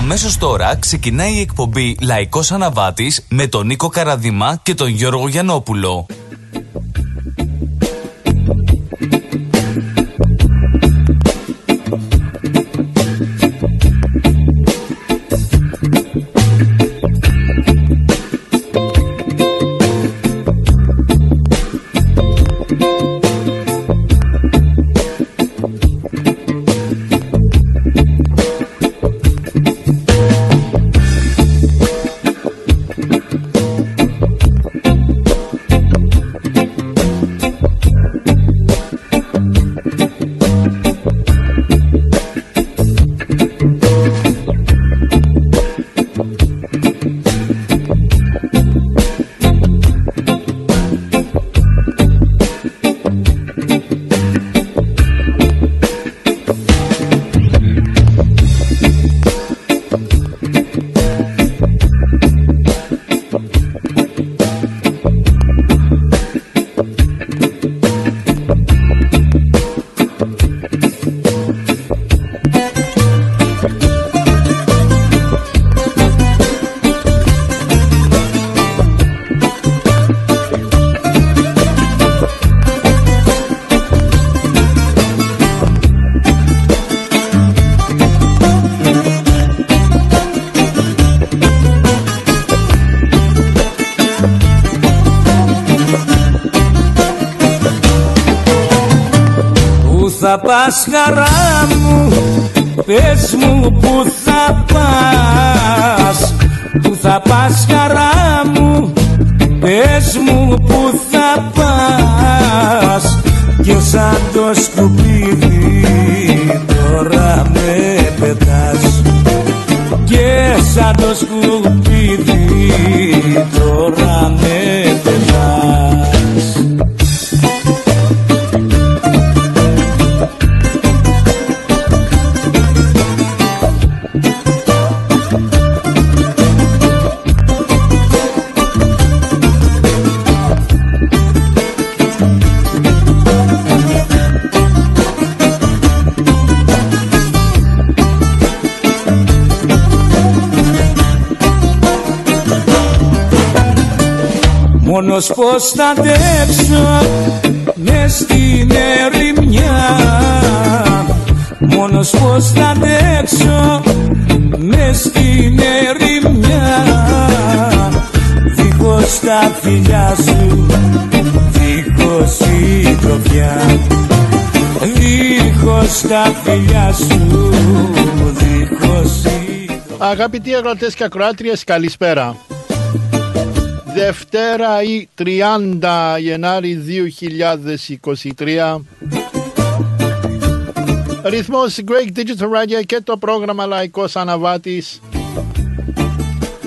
Αμέσως τώρα ξεκινάει η εκπομπή Λαϊκός Αναβάτης με τον Νίκο Καραδημά και τον Γιώργο Γιαννόπουλο. Μόνος πως θα αντέξω μες στην ερημιά. Μόνος πως θα αντέξω μες στην ερημιά. Δίχως τα φιλιά σου, δίχως συντροφιά Δίχως τα φιλιά σου, δίχως συντροφιά Αγαπητοί αγροτές και ακροάτριες, καλησπέρα. Δευτέρα ή 30 Γενάρη 2023 Ρυθμός Great Digital Radio και το πρόγραμμα Λαϊκός Αναβάτης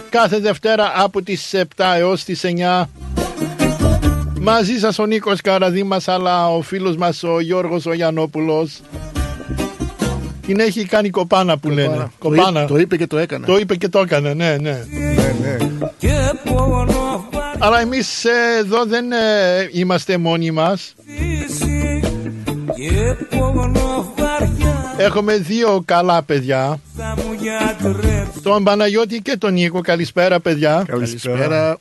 κάθε Δευτέρα από τις 7 έως τις 9 Μαζί σας ο Νίκος Καραδήμας αλλά ο φίλος μας ο Γιώργος ο Γιαννόπουλος την έχει κάνει κοπάνα που λένε. Το, Κοπάνα. είπε- το είπε και το έκανε. Το είπε και το έκανε, ναι, ναι. Ναι, ναι. και πόνο Αλλά εμείς ε, εδώ δεν ε, είμαστε μόνοι μας. βαρύσει και πόνο βαριά Έχουμε δύο καλά παιδιά. θα μου γιατρέψεις Τον Παναγιώτη και τον Νίκο. Καλησπέρα παιδιά. Καλησπέρα.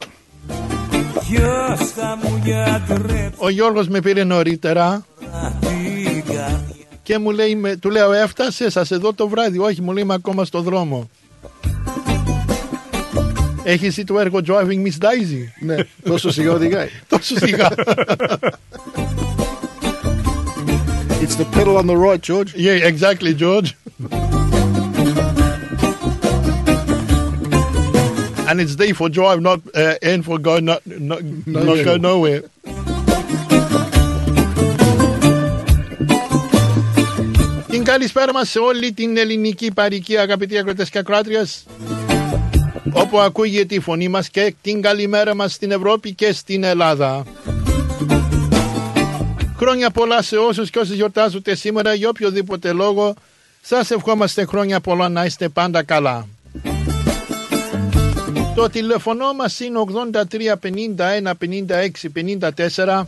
Ποιος θα μου γιατρέψει; Ο Γιώργος με πήρε νωρίτερα την καρδιά και μου λέει, με, του λέω έφτασες σας εδώ το βράδυ. Όχι, μου λέει είμαι ακόμα στο δρόμο. Έχεις δει το έργο Driving Miss Daisy; Ναι, τόσο σιγά οδηγάει. Τόσο σιγά. It's the pedal on the right, George. yeah, exactly, George. And it's D for drive, not uh, N for go, not, not, not go nowhere. Την καλησπέρα μας σε όλη την ελληνική παροικία αγαπητοί ακροτές και ακροάτριες όπου ακούγεται η φωνή μας και την καλημέρα μας στην Ευρώπη και στην Ελλάδα. Χρόνια πολλά σε όσους και όσοι γιορτάζετε σήμερα για οποιοδήποτε λόγο. Σας ευχόμαστε χρόνια πολλά να είστε πάντα καλά. Το τηλεφωνό μας είναι 83 51 56 54.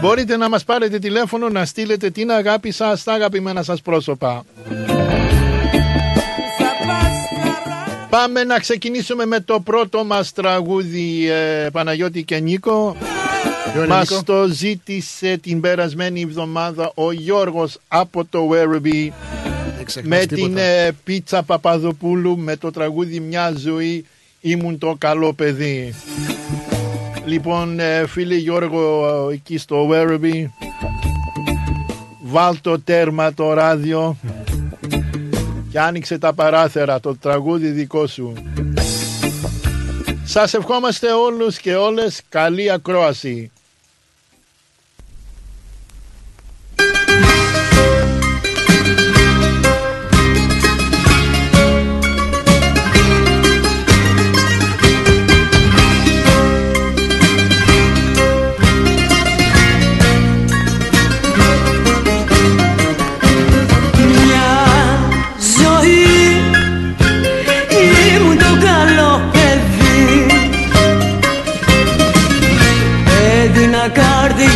Μπορείτε να μας πάρετε τηλέφωνο να στείλετε την αγάπη σας στα αγαπημένα σας πρόσωπα. Πάμε να ξεκινήσουμε με το πρώτο μας τραγούδι ε, Παναγιώτη και Νίκο. Ποιο είναι, Μας Νίκο; το ζήτησε την περασμένη εβδομάδα ο Γιώργος από το Werribee Δεν ξεχνάς με τίποτα. την ε, πίτσα Παπαδοπούλου με το τραγούδι «Μια ζωή ήμουν το καλό παιδί». Λοιπόν, ε, φίλε Γιώργο, ε, εκεί στο Werribee, βάλ το τέρμα το ράδιο και άνοιξε τα παράθυρα, το τραγούδι δικό σου. Σας ευχόμαστε όλους και όλες καλή ακρόαση.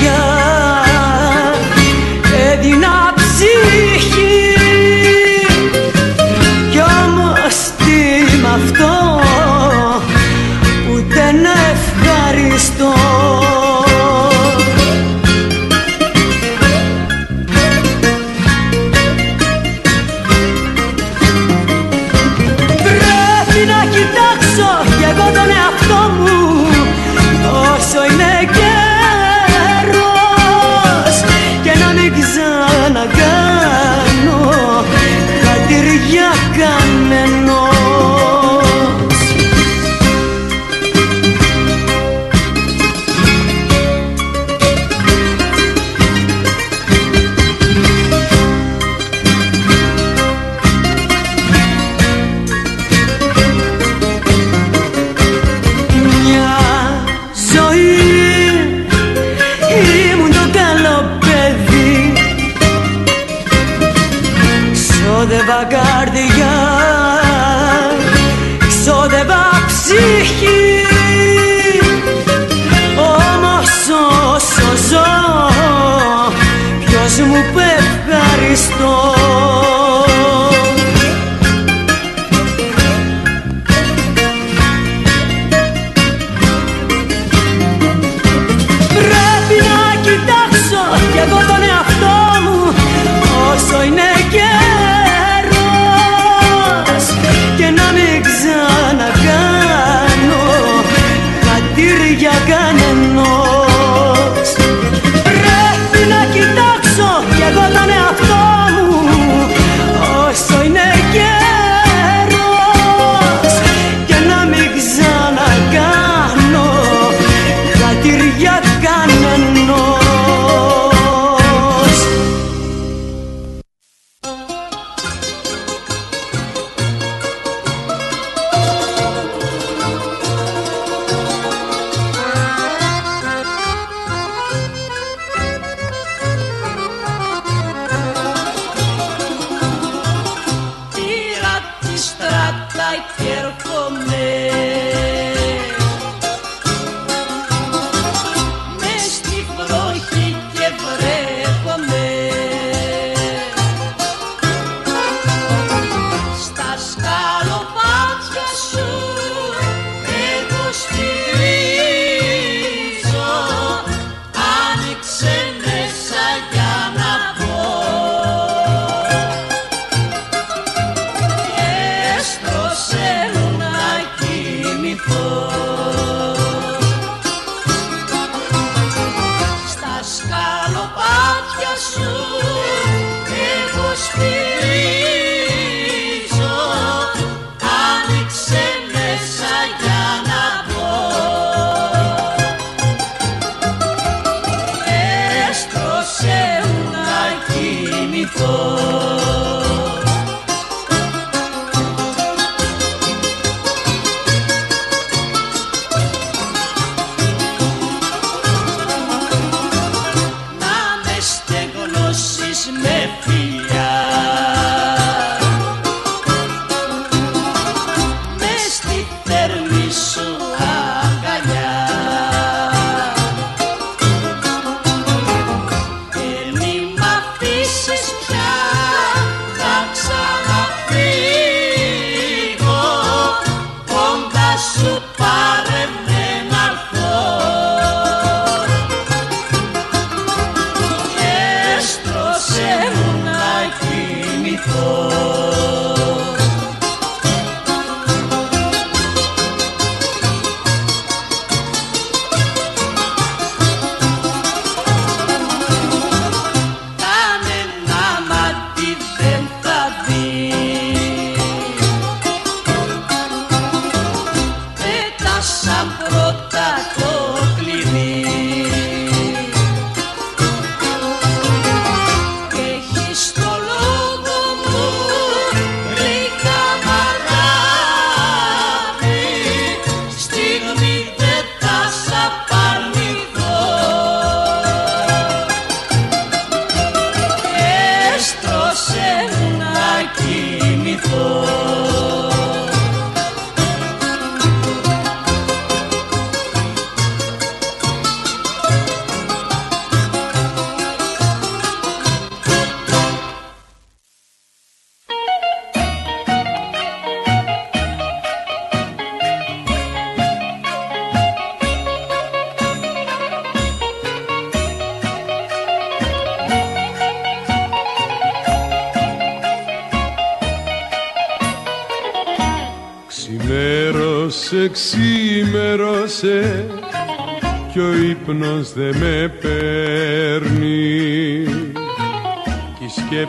Καρδιά,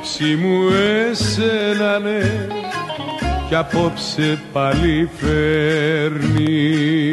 σκέψη μου εσένα ναι κι απόψε πάλι φέρνει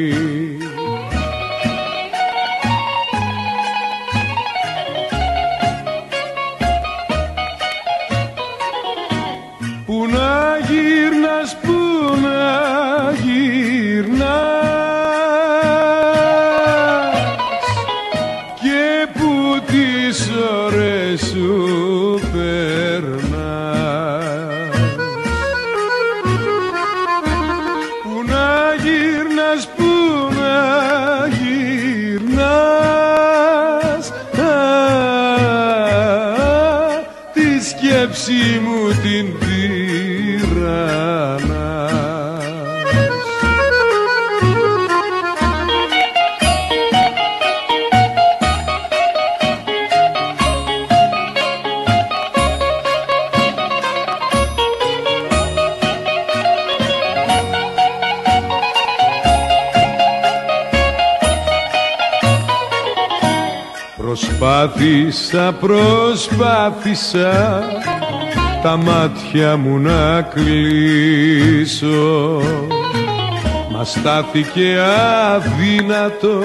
Προσπάθησα, προσπάθησα τα μάτια μου να κλείσω. Μας στάθηκε αδύνατο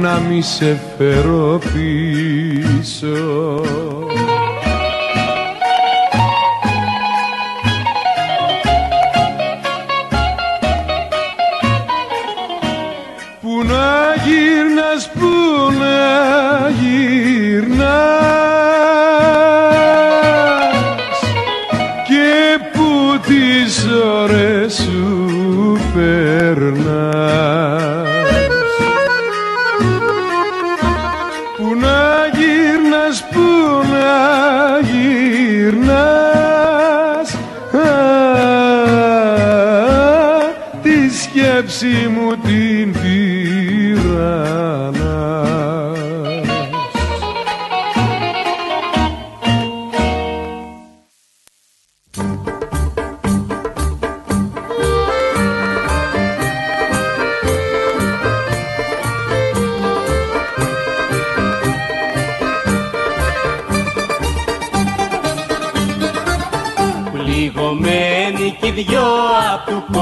να μη σε φέρω πίσω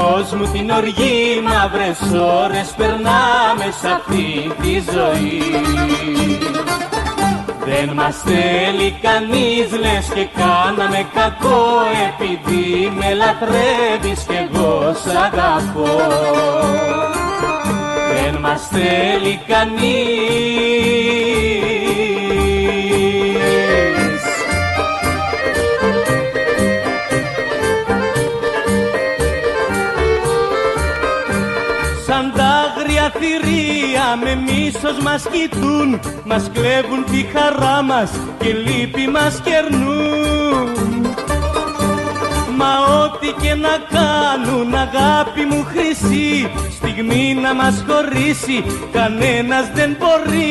απ' του κόσμου την οργή Μαύρες ώρες περνάμε σ' αυτή τη ζωή. Δεν μας θέλει κανείς λες και κάναμε κακό Επειδή με λατρεύεις κι εγώ σ' αγαπώ. Δεν μας θέλει κανείς με μίσος μας κοιτούν Μας κλέβουν τη χαρά μας και λύπη μας κερνούν. Μα ό,τι και να κάνουν αγάπη μου χρυσή Στιγμή να μας χωρίσει κανένας δεν μπορεί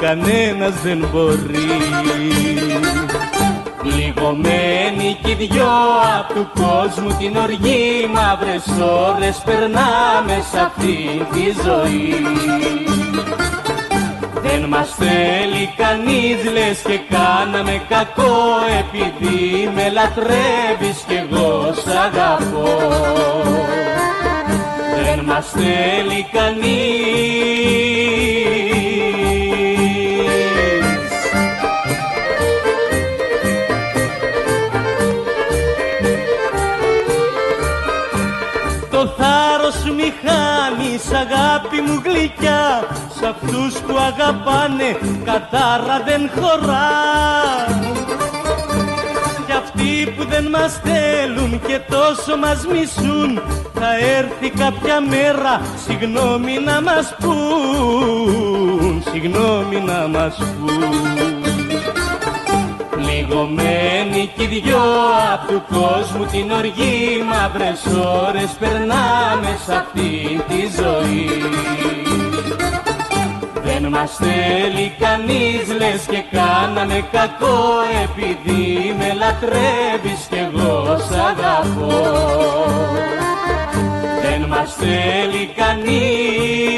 Κανένας δεν μπορεί Πληγωμένοι κι οι δυο απ' του κόσμου την οργή Μαύρες ώρες περνάμε σ' αυτή τη ζωή. Δεν μας θέλει κανείς λες και κάναμε κακό Επειδή με λατρεύεις κι εγώ σ' αγαπώ. Δεν μας θέλει κανείς χάνεις αγάπη μου γλυκιά Σ' αυτούς που αγαπάνε κατάρα δεν χωρά Κι αυτοί που δεν μας θέλουν και τόσο μας μισούν Θα έρθει κάποια μέρα συγγνώμη να μας πούν Συγγνώμη να μας πούν Πληγωμένοι κι οι δυο απ' του κόσμου την οργή Μαύρες ώρες περνάμε σ' αυτή τη ζωή. Δεν μας θέλει κανείς λες και κάναμε κακό Επειδή με λατρεύεις κι εγώ σ' αγαπώ. Μας θέλει κανείς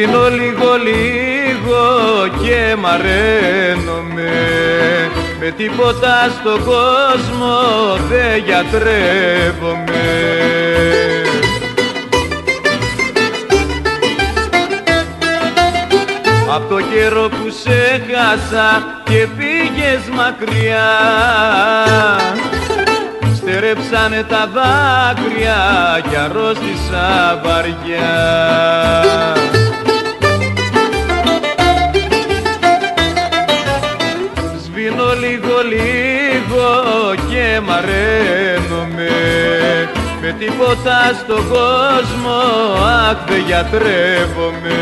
Σβήνω λίγο λίγο και μαραίνομαι Με τίποτα στον κόσμο δεν γιατρεύομαι. Απ' το καιρό που σε χάσα και πήγες μακριά Στερέψανε τα δάκρυα κι αρρώστησα βαριά λίγο λίγο και μαραίνομαι Με τίποτα στον κόσμο αχ δεν γιατρεύομαι.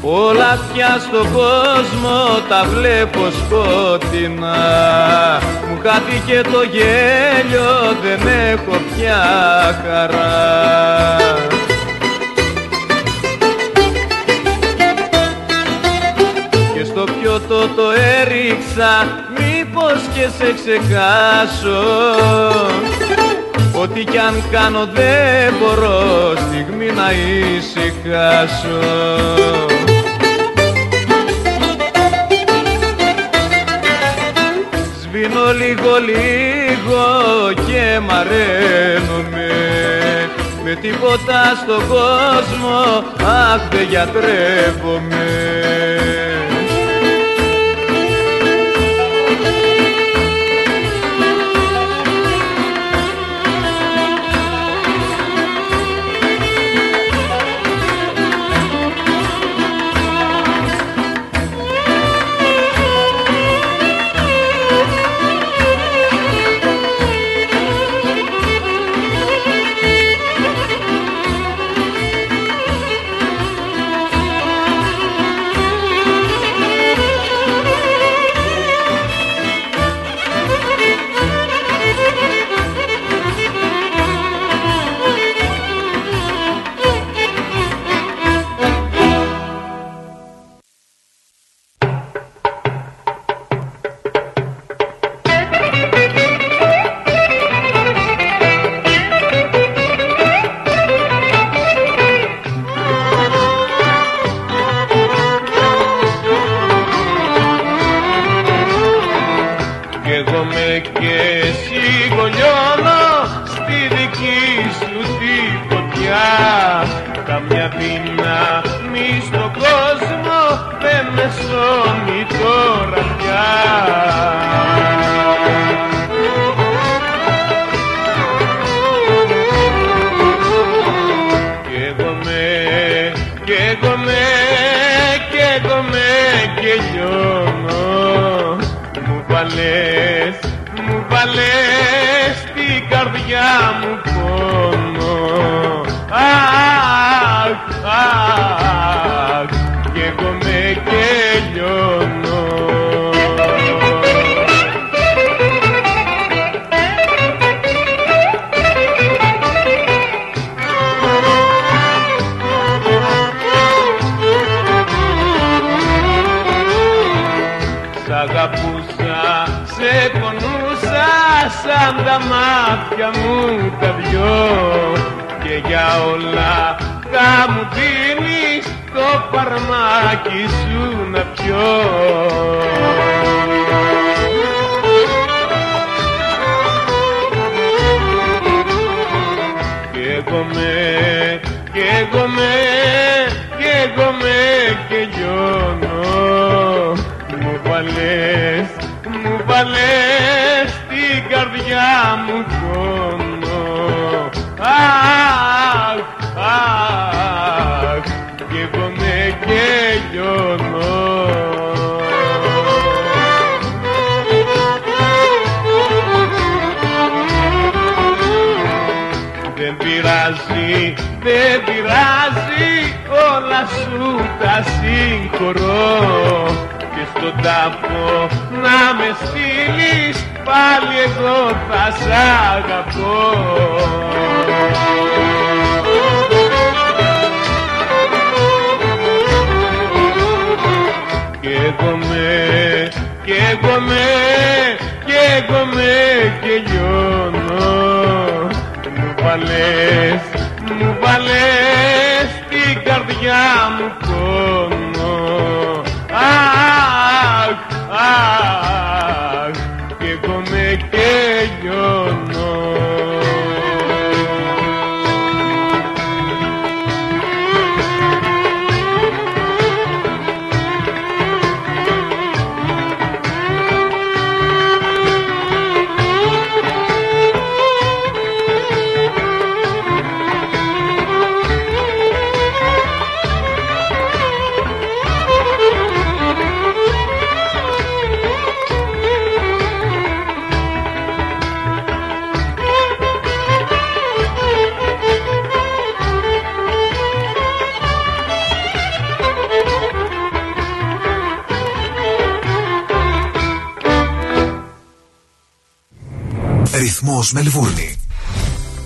Όλα πια στον κόσμο τα βλέπω σκότεινα Μου χάθηκε το γέλιο, δεν έχω πια χαρά. Και στο πιωτό το έριξα, μήπως και σε ξεχάσω. Ό,τι κι αν κάνω δεν μπορώ στιγμή να ησυχάσω Σβήνω λίγο λίγο και μαραίνομαι Με τίποτα στον κόσμο αχ δεν γιατρεύομαι βάλες, μου βάλες την καρδιά καρδιά μου πόνο. Αχ, αχ, καίγομαι και λιώνω Δεν πειράζει, δεν πειράζει Όλα σου τα συγχωρώ. Και στον τάφο. Να με στείλεις Πάλι εγώ θα σ' αγαπώ. Καίγομαι, καίγομαι, καίγομαι και λιώνω Μου βάλες, μου βάλες την καρδιά μου πόνο Αχ, αχ, καίγομαι και λιώνω Ρυθμός Μελβούρνη.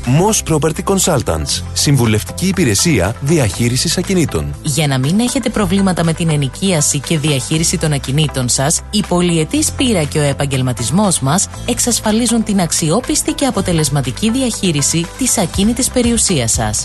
Moss Property Consultants. Συμβουλευτική υπηρεσία διαχείρισης ακινήτων. Για να μην έχετε προβλήματα με την ενοικίαση και διαχείριση των ακινήτων σας, η πολυετής πείρα και ο επαγγελματισμός μας εξασφαλίζουν την αξιόπιστη και αποτελεσματική διαχείριση της ακίνητης περιουσίας σας.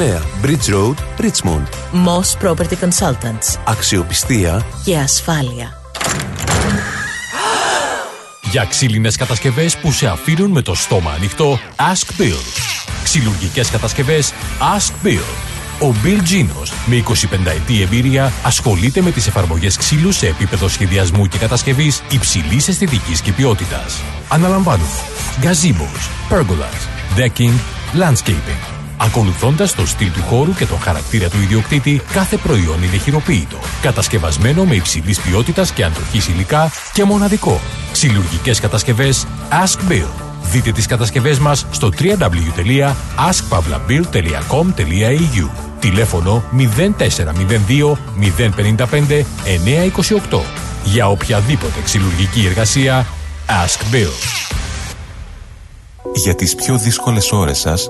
Bridge Road, Richmond. Moss Property Consultants. Αξιοπιστία Και ασφάλεια. Για ξύλινες κατασκευές που σε αφήνουν με το στόμα ανοιχτό, Ask Bill. Ξυλουργικές κατασκευές Ask Bill. Ο Bill Genos, με 25 ετή εμπειρία, ασχολείται με τις εφαρμογές ξύλου σε επίπεδο σχεδιασμού και κατασκευής υψηλής αισθητικής και ποιότητας. Αναλαμβάνουμε gazebos, pergolas, decking, landscaping. Ακολουθώντας το στυλ του χώρου και τον χαρακτήρα του ιδιοκτήτη, κάθε προϊόν είναι χειροποίητο. Κατασκευασμένο με υψηλής ποιότητας και αντοχής υλικά και μοναδικό. Ξυλουργικές κατασκευές Ask Bill. Δείτε τις κατασκευές μας στο www.askpavlabill.com.au Τηλέφωνο 0402 055 928 Για οποιαδήποτε ξυλουργική εργασία Ask Bill. Για τις πιο δύσκολες ώρες σας,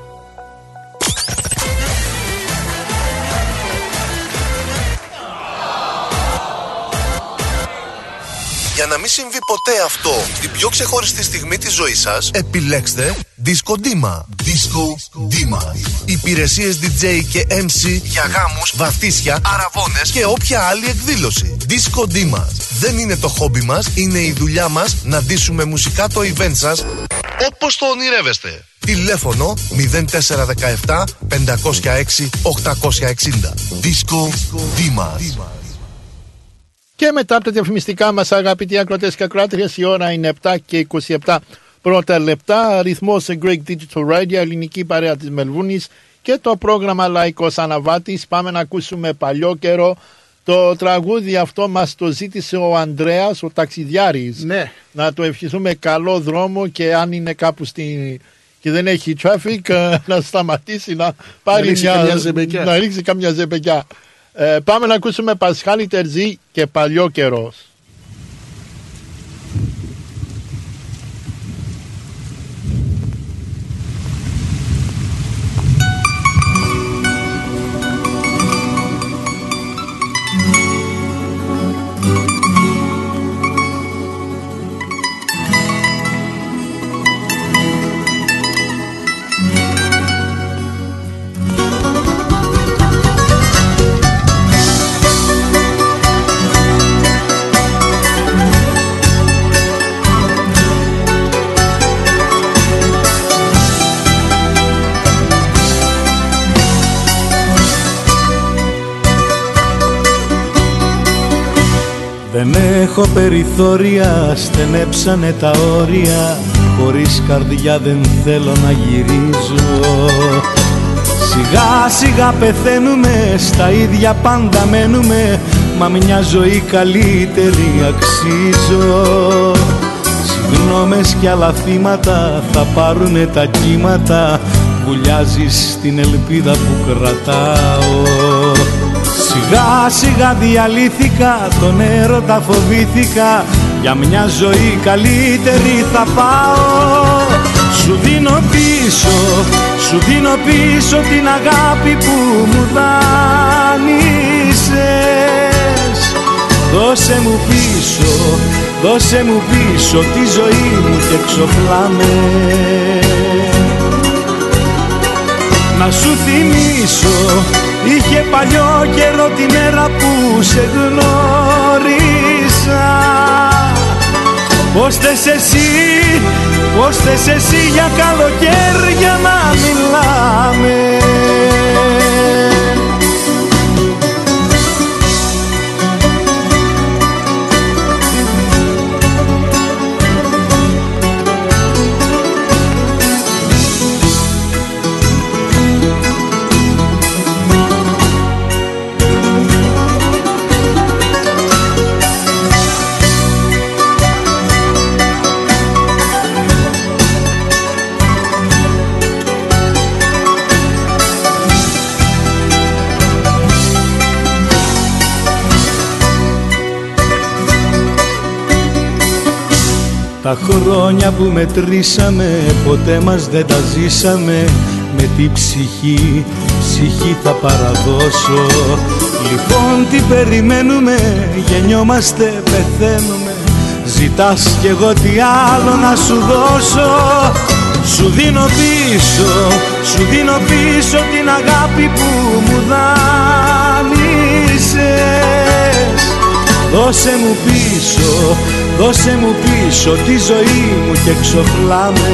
Μην συμβεί ποτέ αυτό την πιο ξεχωριστή στιγμή της ζωής σας, επιλέξτε Disco Dima. Disco Dima. Υπηρεσίες DJ και MC για γάμους, βαφτίσια, αραβώνες και όποια άλλη εκδήλωση. Disco Dima. Δεν είναι το χόμπι μας, είναι η δουλειά μας να ντύσουμε μουσικά το event σας όπως το ονειρεύεστε. Τηλέφωνο 0417 506 860. Disco Dima. Και μετά από τα διαφημιστικά μας αγαπητοί ακροτές και ακράτριες η ώρα είναι 7 και 27 πρώτα λεπτά αριθμός σε Great Digital Radio ελληνική παρέα της Μελβούνης και το πρόγραμμα Λαϊκός Αναβάτης πάμε να ακούσουμε παλιό καιρό το τραγούδι αυτό μας το ζήτησε ο Ανδρέας, ο ταξιδιάρης. Ναι. Να το ευχηθούμε καλό δρόμο και αν είναι κάπου στη... και δεν έχει traffic ε, να σταματήσει να πάρει ρίξει μια... καμιά ζεμπεκιά. να ρίξει καμιά ζεμπεκιά. Ε, πάμε να ακούσουμε Πασχάλη Τερζή και Παλιό Καιρός. Έχω περιθώρια, στενέψανε τα όρια. Χωρίς καρδιά δεν θέλω να γυρίζω. Σιγά σιγά πεθαίνουμε, στα ίδια πάντα μένουμε. Μα μια ζωή καλύτερη αξίζω. Συγγνώμες κι άλλα θύματα θα πάρουνε τα κύματα. Βουλιάζεις την ελπίδα που κρατάω Σιγά σιγά διαλύθηκα, τον έρωτα φοβήθηκα. Για μια ζωή καλύτερη θα πάω. Σου δίνω πίσω, σου δίνω πίσω την αγάπη που μου δάνεισες Δώσε μου πίσω, δώσε μου πίσω τη ζωή μου και ξοφλάμε Να σου θυμίσω Είχε παλιό καιρό τη μέρα που σε γνώρισα. Πώς θες εσύ, πώς θες εσύ για καλοκαίρια να μιλάμε Τα χρόνια που μετρήσαμε ποτέ μας δεν τα ζήσαμε. Με τη ψυχή, ψυχή θα παραδώσω. Λοιπόν τι περιμένουμε, γεννιόμαστε, πεθαίνουμε. Ζητάς κι εγώ τι άλλο να σου δώσω. Σου δίνω πίσω, σου δίνω πίσω την αγάπη που μου δάνεισες. Δώσε μου πίσω, δώσε μου πίσω τη ζωή μου και ξοφλάμε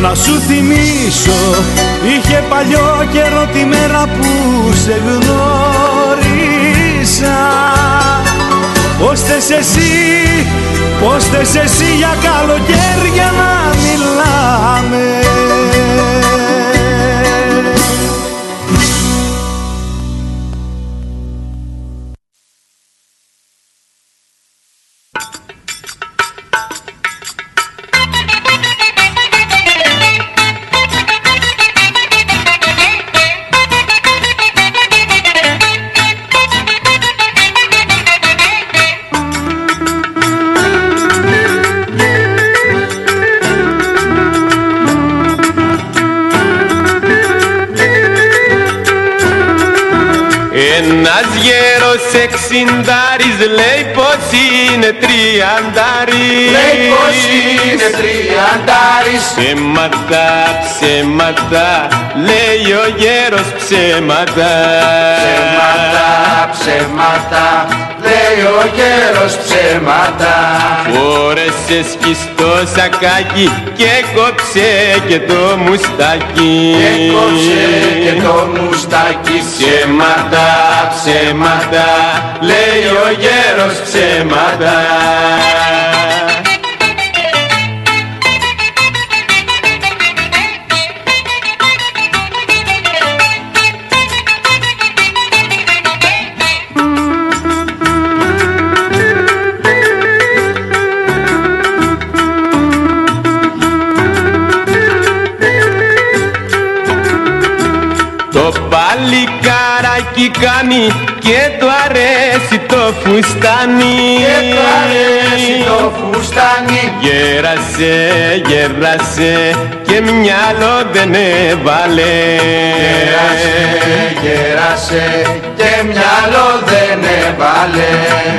Να σου θυμίσω, είχε παλιό καιρό τη μέρα που σε γνώρισα. Πώς θες εσύ, πώς θες εσύ για καλοκαίρια να μιλάμε; Γέρος εξιντάρης λέει πως είναι τριαντάρης Λέει πως είναι τριαντάρης Ψέματα, ψέματα, λέει ο γέρος ψέματα. Ψέματα, ψέματα, λέει ο γέρος ψέματα. Φόρεσε σκιστό σακάκι και κόψε και το μουστάκι. Και κόψε και το μουστάκι. Ψέματα, ψέματα, λέει ο γέρος ψέματα φουστάνι. Και το αρέσει το φουστάνι. Γέρασε, γέρασε και μυαλό δεν έβαλε. Γέρασε, γέρασε και μυαλό δεν έβαλε.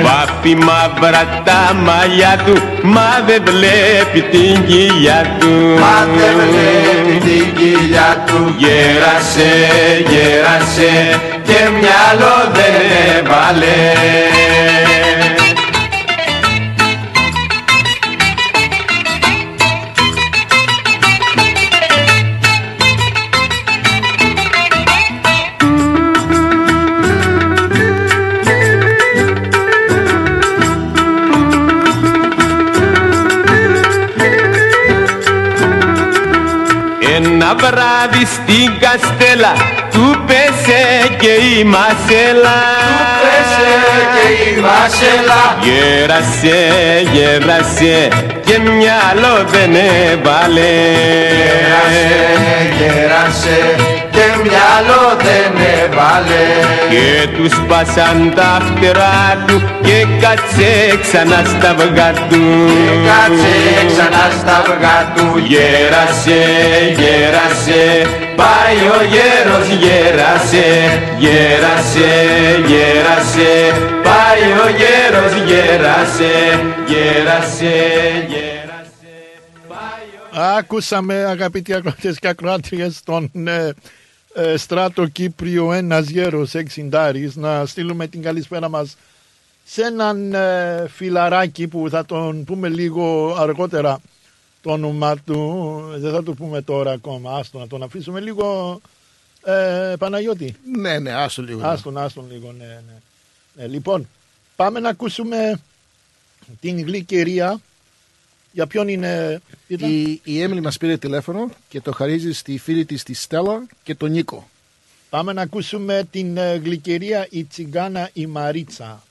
Βάφει μαύρα τα μαλλιά του μα δεν βλέπει την κοιλιά του. Μα δεν βλέπει την κοιλιά του. Γέρασε, γέρασε και μυαλό δεν έβαλε Ένα βράδυ στην καστέλα. Του πέσε και η μασέλα. Πέσε και η μασέλα. Γέρασε, γέρασε και μυαλό δεν έβαλε. Γέρασε, γέρασε και μυαλό δεν έβαλε. Και τους σπάσαν τα φτερά του και κάτσε ξανά στα αυγά του. Κάτσε ξανά στα αυγά του. Γέρασε, γέρασε, πάει ο γέρος γέρασε Γέρασε, γέρασε, πάει ο γέρος γέρασε Γέρασε, γέρασε Άκουσαμε αγαπητοί ακροατές και ακροάτριες τον ε, ε, στράτο Κύπριο ένας γέρος εξιντάρης να στείλουμε την καλησπέρα μας σε έναν ε, φιλαράκι που θα τον πούμε λίγο αργότερα το όνομα του, δεν θα το πούμε τώρα ακόμα, άστο να τον αφήσουμε λίγο ε, Παναγιώτη. Ναι, ναι, άστο λίγο. Άστον, άστον λίγο, ναι, ναι. ναι. Λοιπόν, πάμε να ακούσουμε την γλυκερία. Για ποιον είναι... ήταν; Η, η Έμιλη μας πήρε τηλέφωνο και το χαρίζει στη φίλη της τη Στέλλα και τον Νίκο. Πάμε να ακούσουμε την ε, γλυκερία η τσιγκάνα η Μαρίτσα.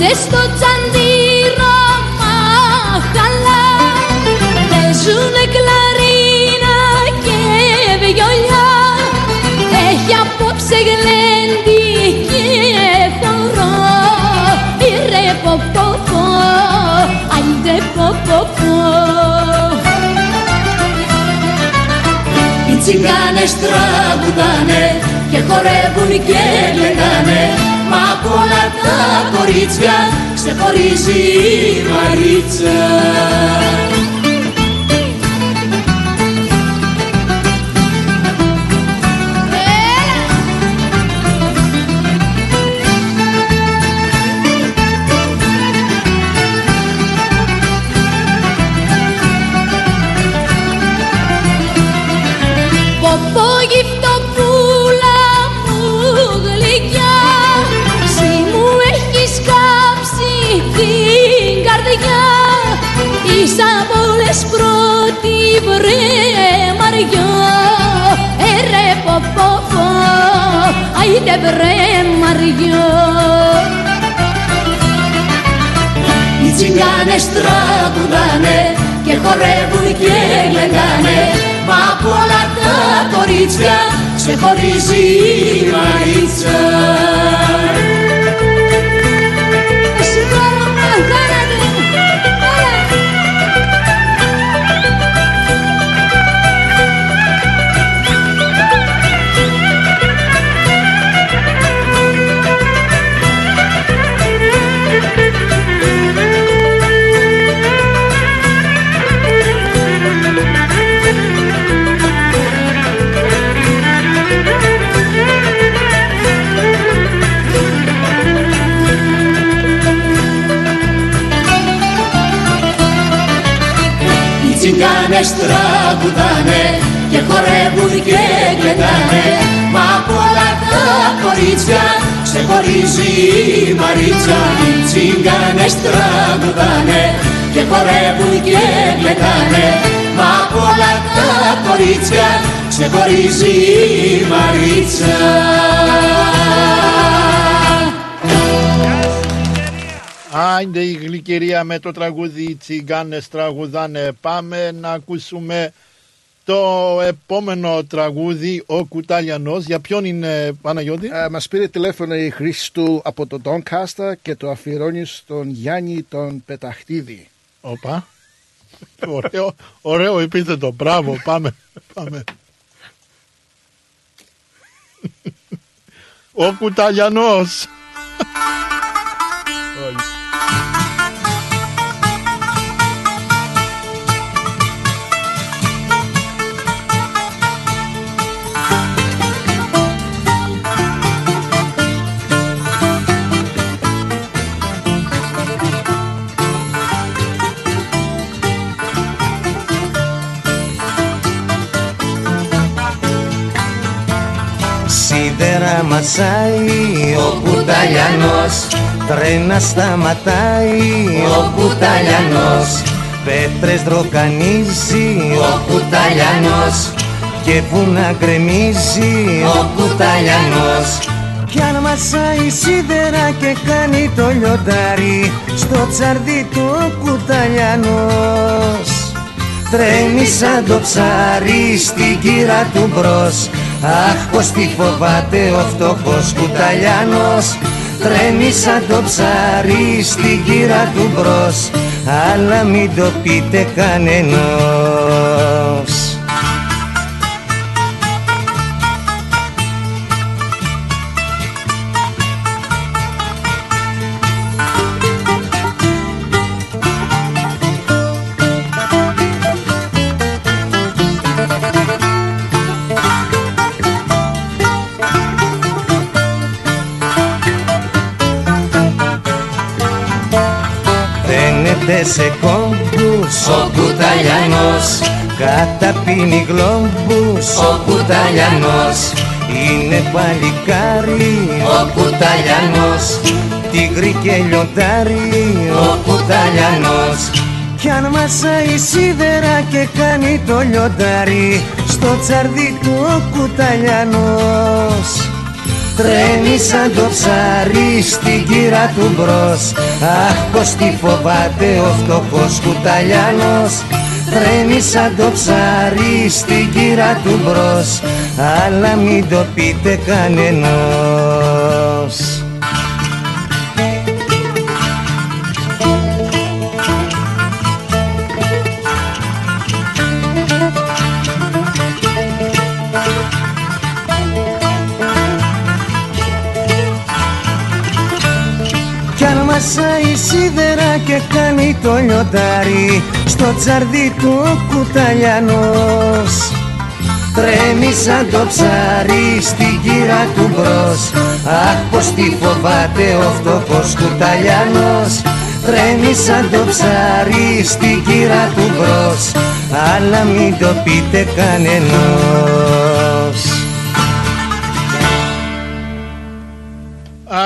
Άιντε στο τσαντήρο μαχαλά Παίζουνε κλαρίνα και βιολιά. Έχει απόψε γλέντι και χορό. Ήρε πω πω πω, άιντε πω πω πω Οι τσιγκάνες τραγουδάνε και χορεύουν και λέγανε Μα απ' όλα τα κορίτσια ξεχωρίζει η Μαρίτσα πρώτη βρε μαριό Ε ρε ποπό άιντε βρε μαριό Οι τσιγκάνες τραγουδάνε και χορεύουν και λέγανε Μα απ' όλα τα κορίτσια ξεχωρίζει η Μαρίτσα τσιγκάνες τραγουδάνε και χορεύουν και κλαιγάνε Μα απ' όλα τα κορίτσια ξεχωρίζει η Μαρίτσα. Οι τσιγκάνες τραγουδάνε και και χορεύουν και γλεντάνε. Μα απ' όλα τα κορίτσια ξεχωρίζει η Μαρίτσα Άιντε η γλυκερία με το τραγούδι οι τσιγκάνες τραγουδάνε. Πάμε να ακούσουμε το επόμενο τραγούδι ο Κουτάλιανος. Για ποιον είναι Παναγιώτη; Ε, μας πήρε τηλέφωνο η Χρήστου από το Doncaster και το αφιερώνει στον Γιάννη τον Πεταχτίδη. Οπα. ωραίο, ωραίο επίθετο. Μπράβο. Πάμε. πάμε. ο Κουτάλιανος. Σίδερα μασάει ο Κουταλιανός Τρένα σταματάει ο Κουταλιανός. Πέτρες δροκανίζει ο Κουταλιανός Και βουνά γκρεμίζει ο Κουταλιανός. Κι αν μασάει σίδερα και κάνει το λιοντάρι Στο τσαρδί του ο κουταλιανός. Τρέμει σαν το ψάρι στην κύρα του μπρος Αχ πως τι φοβάται ο φτωχός κουταλιάνος. Τρέμει σαν το ψάρι στην κύρα του μπρος. Αλλά μην το πείτε κανενός σε κόμπους. Ο κουταλιανός. Καταπίνει γλόμπους. Ο κουταλιανός. Είναι παλικάρι. Ο κουταλιανός. Τίγρη και λιοντάρι. Ο κουταλιανός. Κι αν μασάει σίδερα και κάνει το λιοντάρι Στο τσαρδί του ο κουταλιανός Τρέμει σαν το ψάρι στην κύρα του μπρος. Αχ πως τι φοβάται ο φτωχός κουταλιάνος Τρέμει σαν το ψάρι στην κύρα του μπρος. Αλλά μην το πείτε κανενός Κι αν μασάει σίδερα και κάνει το λιοντάρι Στο τσαρδί του ο κουταλιανός. Τρέμει σαν το ψάρι στην κύρα του μπρος. Αχ πως τι φοβάται ο φτωχός κουταλιανός. Τρέμει σαν το ψάρι στην κύρα του μπρος. Αλλά μην το πείτε κανενός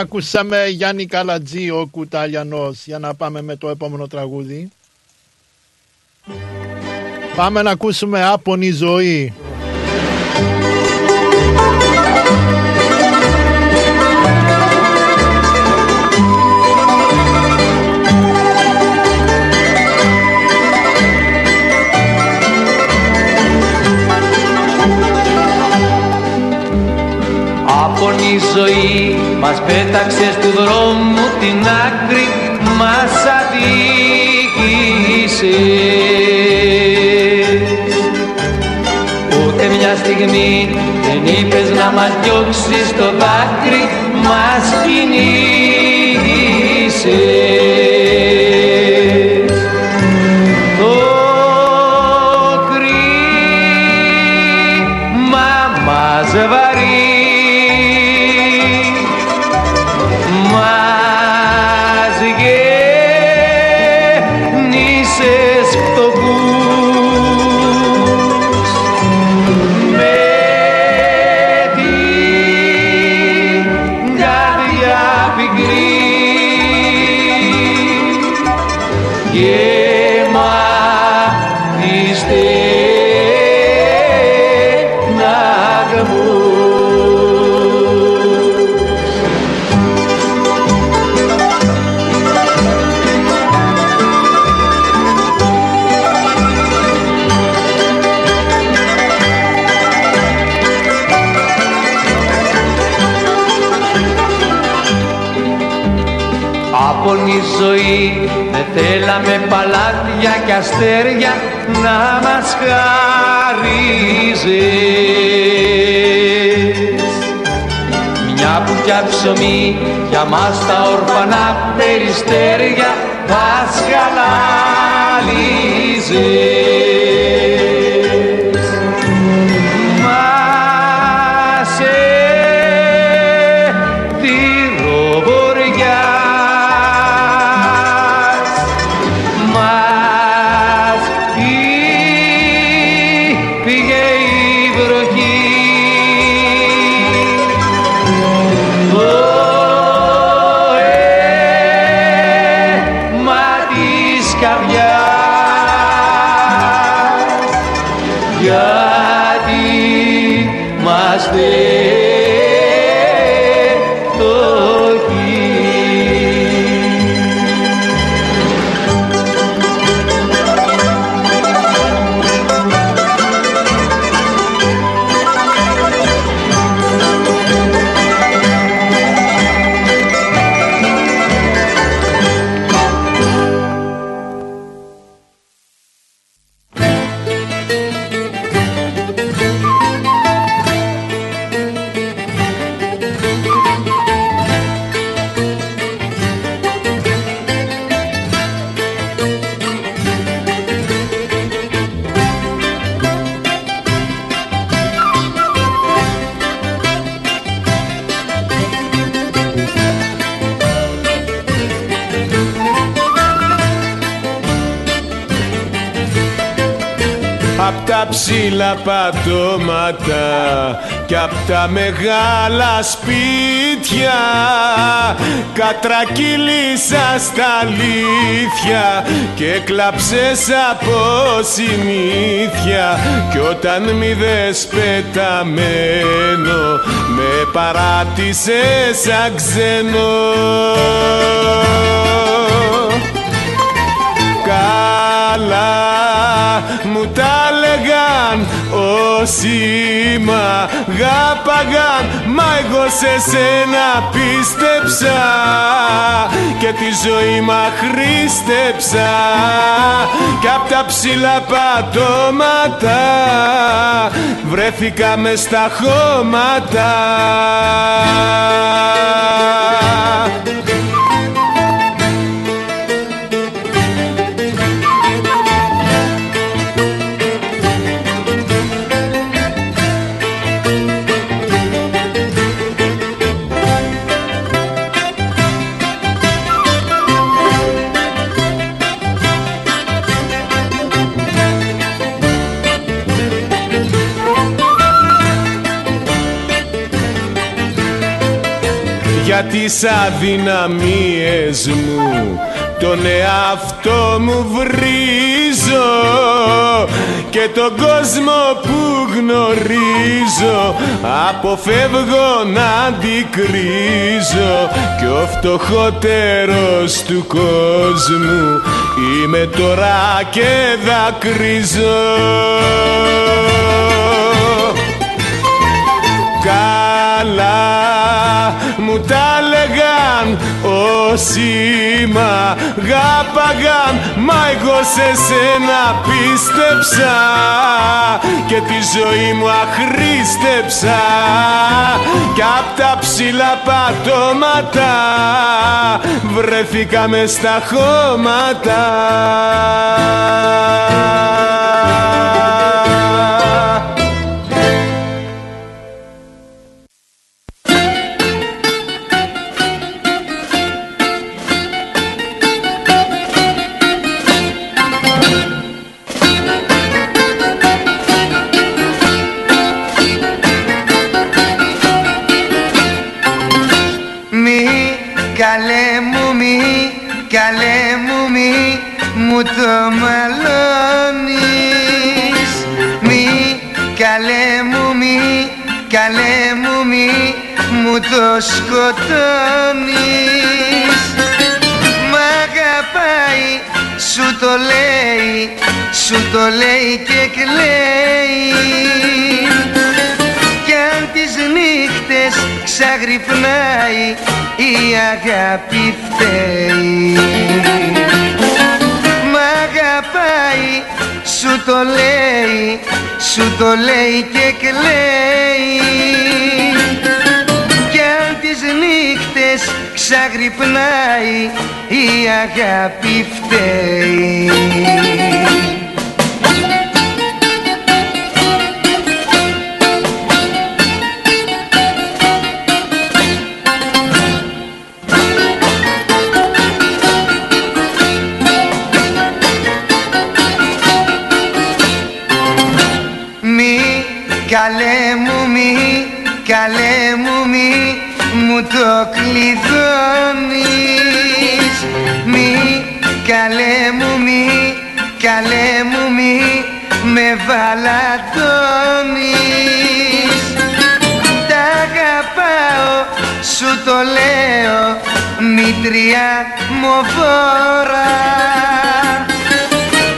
Άκουσαμε Γιάννη Καλατζή ο Κουτάλιανος για να πάμε με το επόμενο τραγούδι. Πάμε να ακούσουμε Άπονη ζωή. Άπονη ζωή μας πέταξες του δρόμου την άκρη μας αδίκησες. Ούτε μια στιγμή δεν είπες να μας διώξεις το δάκρυ μας κινείσες αστέρια να μας χαρίζεις. Μια πουκιά ψωμί για μας τα ορφανά περιστέρια μας χαλαλίζεις ψηλά πατώματα και απ' τα μεγάλα σπίτια. Κατρακύλησα στα αλήθεια και κλαψες από συνήθεια. Κι όταν μη δες πεταμένο με παράτησες σαν ξένο. Καλά μου τα λέγαν όσοι μ' αγάπαγαν μα εγώ σε σένα πίστεψα. Και τη ζωή μ' αχρήστεψα και απ' τα ψηλά πατώματα βρέθηκα μες στα χώματα τις αδυναμίες μου. Τον εαυτό μου βρίζω και τον κόσμο που γνωρίζω. Αποφεύγω να αντικρίζω και ο φτωχότερος του κόσμου. Είμαι τώρα και δακρύζω. Καλά μου τα λέγαν όσοι μ' αγάπαγαν μα εγώ σε σένα πίστεψα και τη ζωή μου αχρήστεψα κι απ' τα ψηλά πατώματα βρέθηκα μες στα χώματα μαλώνεις. Μη καλέ μου μη καλέ μου μη μου το σκοτώνεις. Μ' αγαπάει σου το λέει σου το λέει και κλαίει. Κι αν τις νύχτες ξαγρυπνάει η αγάπη φταίει σου το λέει, σου το λέει και κλαίει. Κι αν τις νύχτες ξαγρυπνάει η αγάπη φταίει βαλατώνεις Τα αγαπάω, σου το λέω μητριά μοβόρα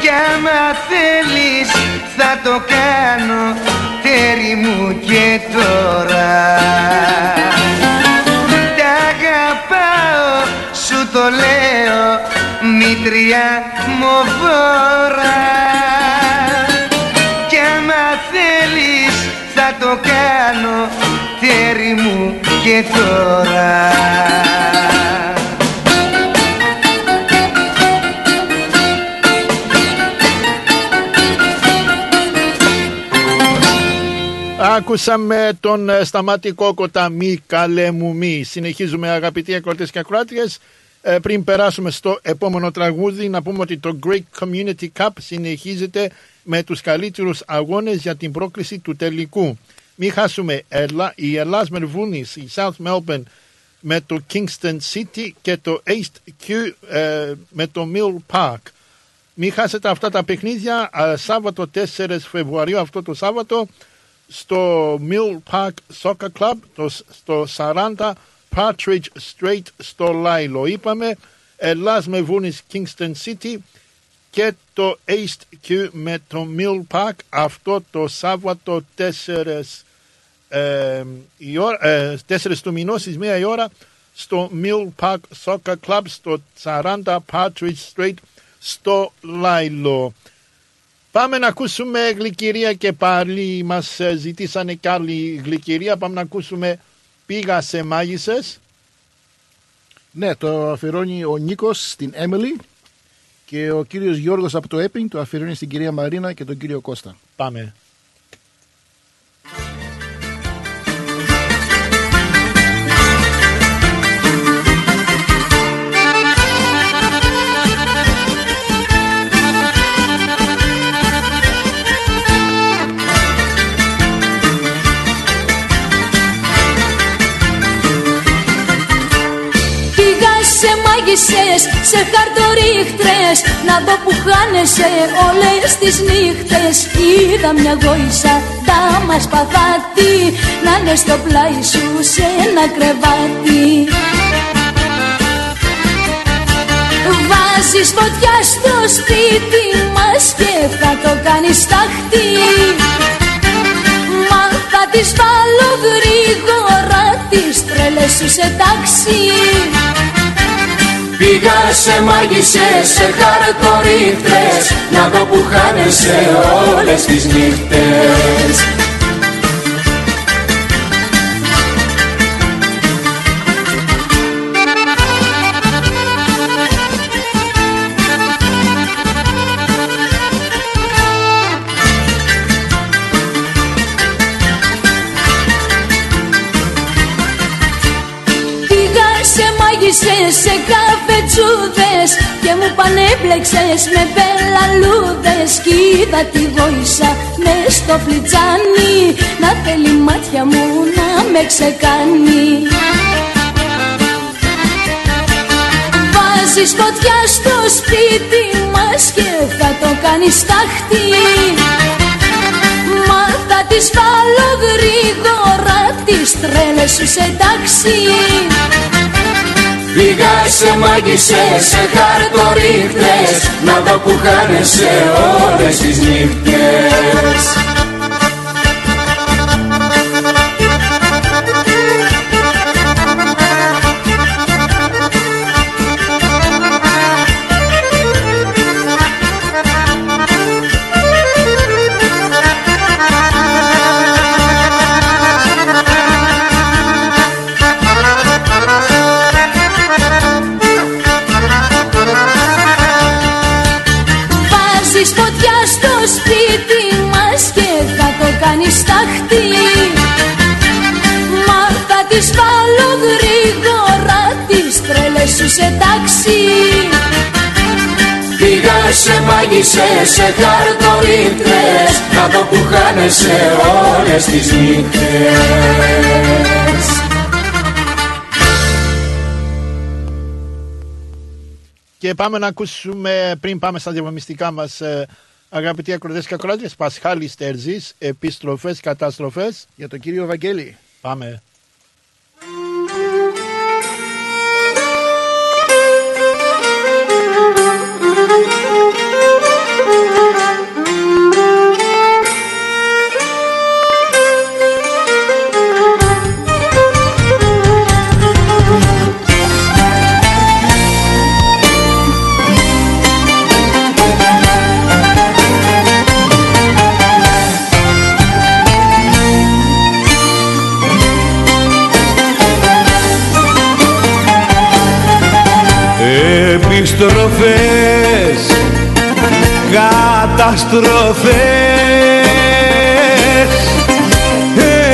κι άμα θέλεις θα το κάνω τέρι μου και τώρα. Τα αγαπάω σου το λέω μητριά μοβόρα Κι και τώρα Άκουσαμε τον ε, Σταμάτη Κόκοτα μη καλέ μου μη. Συνεχίζουμε αγαπητοί ακροατές και ακροάτριες. Ε, πριν περάσουμε στο επόμενο τραγούδι να πούμε ότι το Great Community Cup συνεχίζεται με τους καλύτερους αγώνες για την πρόκληση του τελικού. Μην χάσουμε Ελλά, η Ελλάς Μερβούνης, η South Melbourne με το Kingston City και το East Q ε, με το Mill Park. Μην χάσετε αυτά τα παιχνίδια ε, Σάββατο 4 Φεβρουαρίου αυτό το Σάββατο στο Mill Park Soccer Club το, στο 40 Partridge Street στο Λάιλο. Είπαμε Ελλάς με Βούνης Kingston City και το East Q με το Mill Park αυτό το Σάββατο 4 ε, η ώρα, ε, 4 του μηνός στις 1 η ώρα στο Mill Park Soccer Club στο 40 Partridge Street στο Λάιλο. Πάμε να ακούσουμε γλυκυρία και πάλι μας ε, ζητήσανε κι άλλη γλυκυρία. Πάμε να ακούσουμε πήγα σε μάγισσες. Ναι, το αφιερώνει ο Νίκος στην Έμιλι και ο κύριος Γιώργος από το Έπινγκ το αφιερώνει στην κυρία Μαρίνα και τον κύριο Κώστα. Πάμε. Σε μάγισσες, σε χαρτορίχτρες Να δω που χάνεσαι όλες τις νύχτες. Είδα μια γόησα, τα μας παθάτη Να είναι στο πλάι σου σε ένα κρεβάτι. Βάζεις φωτιά στο σπίτι μας και θα το κάνεις τάχτη. Μα θα τις βάλω γρήγορα τις τρέλες σου σε τάξη Πήγα σε μάγισσες, σε χαρτορίχτρες Να δω που χάνεσαι όλες τις νύχτες μου πανέπλεξες με πελαλούδες Κι είδα τη γόησα μες στο φλιτζάνι. Να θέλει μάτια μου να με ξεκάνει. Βάζεις φωτιά στο σπίτι μας Και θα το κάνεις τάχτη Μα θα τις βάλω γρήγορα τις τρέλες σου σε τάξη Πήγα σε μάγισσες, σε χαρτορίχτες Να δω που χάνεσαι όλες τις νύχτες σε μάγισσες, σε χαρτολίτρες Να δω που χάνεσαι όλες τις νύχτες Και πάμε να ακούσουμε πριν πάμε στα διαφημιστικά μας ε, αγαπητοί ακροτές και ακρότες Πασχάλης Στερζής, επιστροφές, καταστροφές Για τον κύριο Βαγγέλη. Πάμε. Επιστροφές Καταστροφές.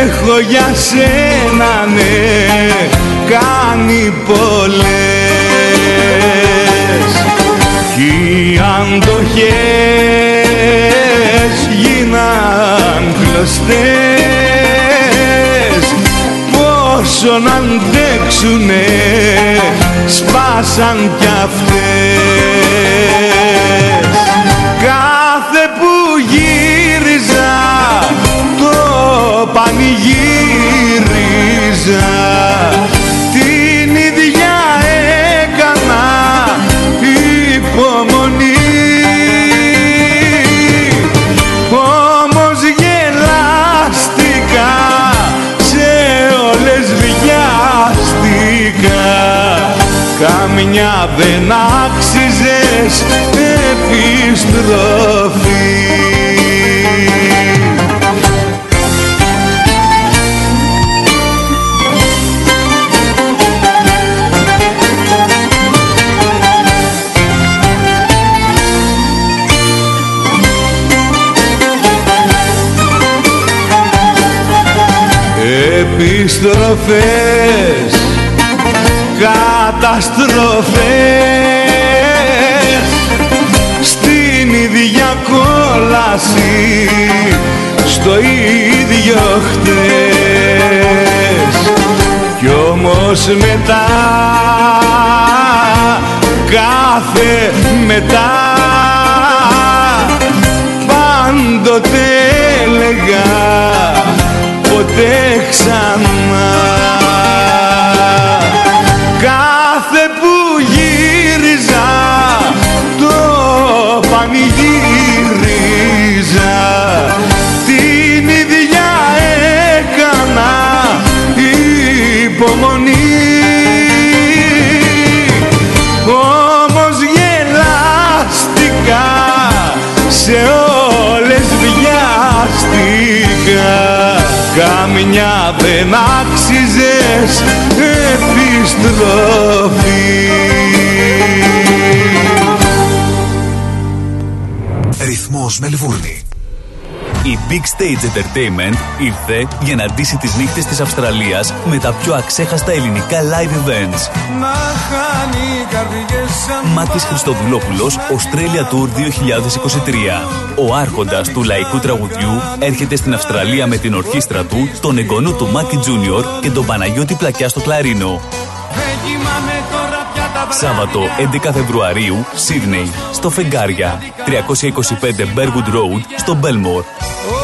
Έχω για σένα ναι Κάνει πολλές. Κι οι αντοχές γίναν κλωστές Πόσο να αντέξουνε σπάσαν κι αυτές. Κάθε που γύριζα το πανηγύριζα Καμιά δεν άξιζες επιστροφή Επιστροφές καταστροφές. Στην ίδια κόλαση στο ίδιο χτες. Κι όμως μετά κάθε μετά πάντοτε έλεγα ποτέ ξανά κάθε που γύριζα το πανηγύριζα. Την ίδια έκανα υπομονή. Όμως γελάστηκα σε όλες βιάστηκα καμιά δεν άξιζες επιστροφή Ρυθμός Μελβούρνη. Η Big Stage Entertainment ήρθε για να ντύσει τις νύχτες της Αυστραλίας με τα πιο αξέχαστα ελληνικά live events. Να Μάκης Χριστοδουλόπουλος, Australia Tour 2023. Ο άρχοντας του λαϊκού τραγουδιού έρχεται στην Αυστραλία με την ορχήστρα του, τον εγγονό του Μάκη Τζούνιορ και τον Παναγιώτη Πλακιά στο κλαρίνο. Δεν κοιμάμαι τώρα πια τα Σάββατο 11 Φεβρουαρίου, Σίδνεϊ, στο Φεγγάρια. 325 Bergwood Road, στο Μπέλμορ.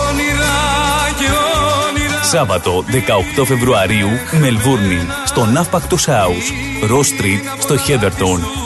όνειρα και όνειρα Σάββατο 18 Φεβρουαρίου, Μελβούρνη, στο Ναύπακτος House. Ross Street, στο Χέδερτον.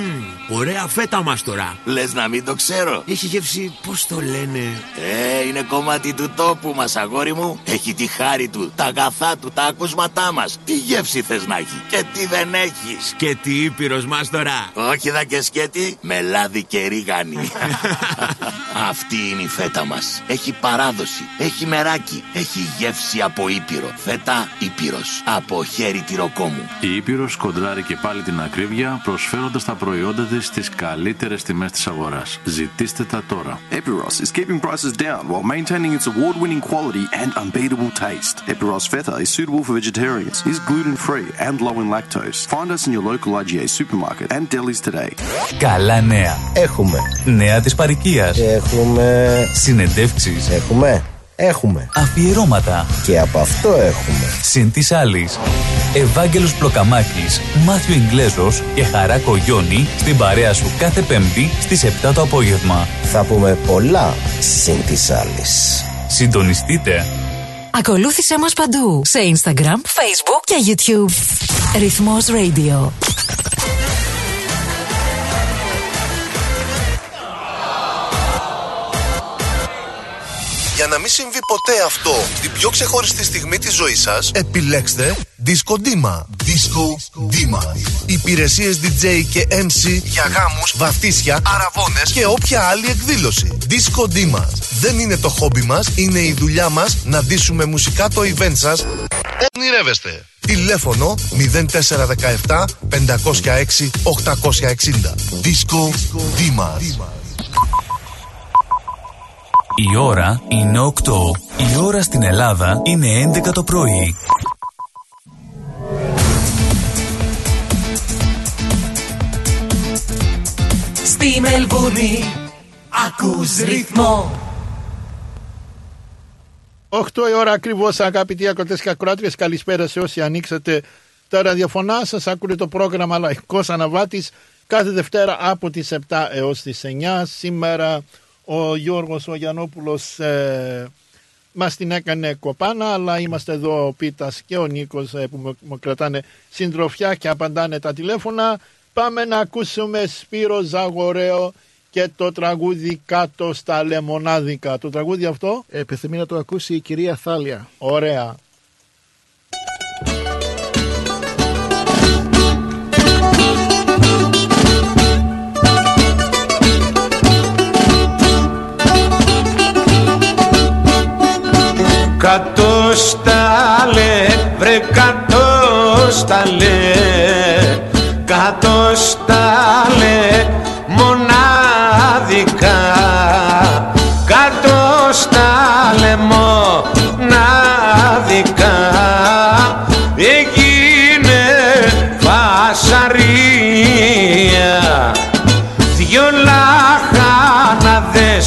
Ωραία φέτα μας τώρα. Λες να μην το ξέρω. Έχει γεύση, πώς το λένε. Ε, είναι κομμάτι του τόπου μας αγόρι μου. Έχει τη χάρη του, τα αγαθά του, τα ακούσματά μας. Τι γεύση θες να έχει και τι δεν έχεις. Σκέτη Ήπειρος μας τώρα. Όχι δα και σκέτη, με λάδι και ρίγανη. Αυτή είναι η φέτα μας. Έχει παράδοση, έχει μεράκι, έχει γεύση από Ήπειρο. Φέτα Ήπειρος, από χέρι τυροκόμου. Η Ήπειρος κοντράρει και πάλι την ακρίβεια προσφέροντας τα προϊόντα της στις καλύτερες τιμές της αγοράς. Ζητήστε τα τώρα. Epiros is keeping prices down while maintaining its award-winning quality and unbeatable taste. Epiros Feta is suitable for vegetarians, is gluten-free and low in lactose. Find us in your local IGA supermarket and delis today. Καλά νέα. Έχουμε. Νέα της παροικίας. Έχουμε. Συνεντεύξεις. Έχουμε. Έχουμε. Αφιερώματα. Και από αυτό έχουμε. Συν της άλλης. Ευάγγελος Πλοκαμάκης, Μάθιο Ιγκλέζος και Χαράκο Γιόνι στην παρέα σου κάθε Πέμπτη στις 7 το απόγευμα. Θα πούμε πολλά συν της άλλης. Συντονιστείτε. Ακολούθησέ μας παντού σε Instagram, Facebook και YouTube. Ρυθμός Radio. Να μην συμβεί ποτέ αυτό στην πιο ξεχωριστή στιγμή της ζωής σας, επιλέξτε Disco Dima. Disco Dima. Υπηρεσίες DJ και MC για γάμους, βαφτίσια, αραβώνες και όποια άλλη εκδήλωση. Disco Dima. Δεν είναι το χόμπι μας, είναι η δουλειά μας να ντύσουμε μουσικά το event σας. Ονειρεύεστε. Τηλέφωνο 0417 506 860. Disco Dima. Η ώρα είναι 8. Η ώρα στην Ελλάδα είναι 11 το πρωί. Στη Μελβούνι ακούς ρυθμό 8 η ώρα ακριβώς, αγαπητοί ακροτές και ακροάτριες. Καλησπέρα σε όσοι ανοίξατε τα ραδιοφωνά σας. Ακούτε το πρόγραμμα Λαϊκός Αναβάτης κάθε Δευτέρα από τις 7 έως τις 9. Σήμερα ο Γιώργος ο Γιαννόπουλο ε, μας την έκανε κοπάνα, αλλά είμαστε εδώ ο Πίτας και ο Νίκος ε, που μου- μου κρατάνε συντροφιά και απαντάνε τα τηλέφωνα. Πάμε να ακούσουμε Σπύρο Ζαγορέο και το τραγούδι κάτω στα λεμονάδικα. Το τραγούδι αυτό; Επιθυμεί να το ακούσει η κυρία Θάλια. Ωραία. Κάτως στα λε, βρε κάτως στα λε. Κάτως στα λε, μονάδικα Κάτως στα λε, μονάδικα Έγινε φασαρία. Δυο λαχανάδες